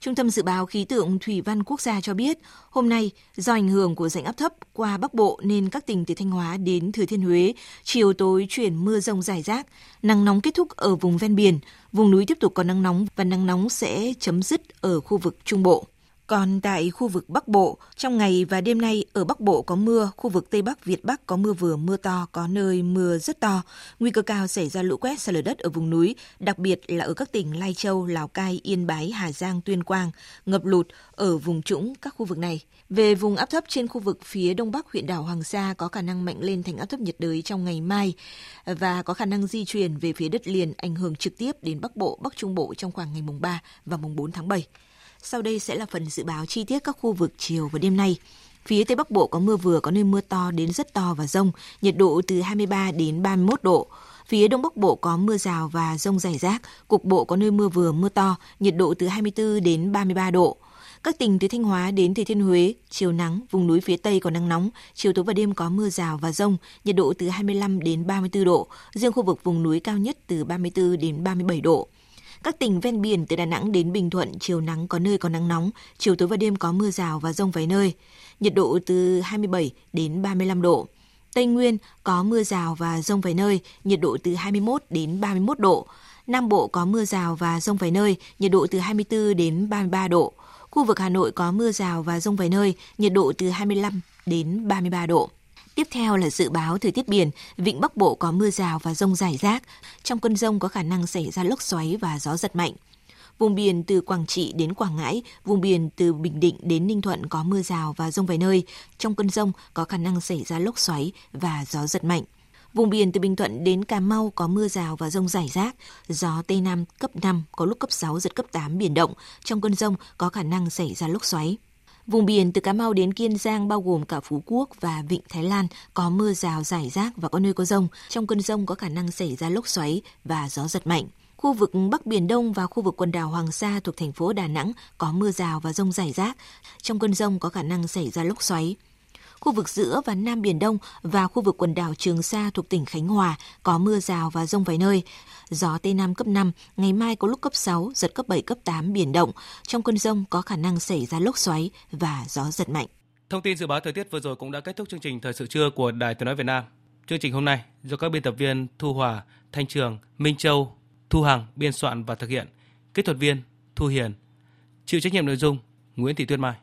Trung tâm Dự báo Khí tượng Thủy văn Quốc gia cho biết, hôm nay, do ảnh hưởng của rãnh áp thấp qua Bắc Bộ nên các tỉnh từ Thanh Hóa đến Thừa Thiên Huế, chiều tối chuyển mưa rông rải rác, nắng nóng kết thúc ở vùng ven biển, vùng núi tiếp tục có nắng nóng và nắng nóng sẽ chấm dứt ở khu vực Trung Bộ. Còn tại khu vực Bắc Bộ, trong ngày và đêm nay ở Bắc Bộ có mưa, khu vực Tây Bắc, Việt Bắc có mưa vừa mưa to, có nơi mưa rất to. Nguy cơ cao xảy ra lũ quét sạt lở đất ở vùng núi, đặc biệt là ở các tỉnh Lai Châu, Lào Cai, Yên Bái, Hà Giang, Tuyên Quang, ngập lụt ở vùng trũng các khu vực này. Về vùng áp thấp trên khu vực phía đông bắc huyện đảo Hoàng Sa có khả năng mạnh lên thành áp thấp nhiệt đới trong ngày mai và có khả năng di chuyển về phía đất liền ảnh hưởng trực tiếp đến Bắc Bộ, Bắc Trung Bộ trong khoảng ngày mùng 3 và mùng 4 tháng 7. Sau đây sẽ là phần dự báo chi tiết các khu vực chiều và đêm nay. Phía Tây Bắc Bộ có mưa vừa, có nơi mưa to đến rất to và rông, nhiệt độ từ 23 đến 31 độ. Phía Đông Bắc Bộ có mưa rào và rông rải rác, cục bộ có nơi mưa vừa, mưa to, nhiệt độ từ 24 đến 33 độ. Các tỉnh từ Thanh Hóa đến Thừa Thiên Huế, chiều nắng, vùng núi phía Tây có nắng nóng, chiều tối và đêm có mưa rào và rông, nhiệt độ từ 25 đến 34 độ, riêng khu vực vùng núi cao nhất từ 34 đến 37 độ. Các tỉnh ven biển từ Đà Nẵng đến Bình Thuận chiều nắng có nơi có nắng nóng, chiều tối và đêm có mưa rào và rông vài nơi. Nhiệt độ từ 27 đến 35 độ. Tây Nguyên có mưa rào và rông vài nơi, nhiệt độ từ 21 đến 31 độ. Nam Bộ có mưa rào và rông vài nơi, nhiệt độ từ 24 đến 33 độ. Khu vực Hà Nội có mưa rào và rông vài nơi, nhiệt độ từ 25 đến 33 độ. Tiếp theo là dự báo thời tiết biển, vịnh Bắc Bộ có mưa rào và rông rải rác. Trong cơn rông có khả năng xảy ra lốc xoáy và gió giật mạnh. Vùng biển từ Quảng Trị đến Quảng Ngãi, vùng biển từ Bình Định đến Ninh Thuận có mưa rào và rông vài nơi. Trong cơn rông có khả năng xảy ra lốc xoáy và gió giật mạnh. Vùng biển từ Bình Thuận đến Cà Mau có mưa rào và rông rải rác, gió Tây Nam cấp 5, có lúc cấp 6, giật cấp 8 biển động. Trong cơn rông có khả năng xảy ra lốc xoáy. Vùng biển từ Cà Mau đến Kiên Giang bao gồm cả Phú Quốc và Vịnh Thái Lan có mưa rào rải rác và có nơi có rông. Trong cơn rông có khả năng xảy ra lốc xoáy và gió giật mạnh. Khu vực Bắc Biển Đông và khu vực quần đảo Hoàng Sa thuộc thành phố Đà Nẵng có mưa rào và rông rải rác. Trong cơn rông có khả năng xảy ra lốc xoáy. Khu vực giữa và Nam Biển Đông và khu vực quần đảo Trường Sa thuộc tỉnh Khánh Hòa có mưa rào và rông vài nơi. Gió Tây Nam cấp 5, ngày mai có lúc cấp 6, giật cấp 7, cấp 8 biển động. Trong cơn rông có khả năng xảy ra lốc xoáy và gió giật mạnh. Thông tin dự báo thời tiết vừa rồi cũng đã kết thúc chương trình thời sự trưa của Đài Tiếng nói Việt Nam. Chương trình hôm nay do các biên tập viên Thu Hòa, Thanh Trường, Minh Châu, Thu Hằng biên soạn và thực hiện. Kỹ thuật viên Thu Hiền. Chịu trách nhiệm nội dung Nguyễn Thị Tuyết Mai.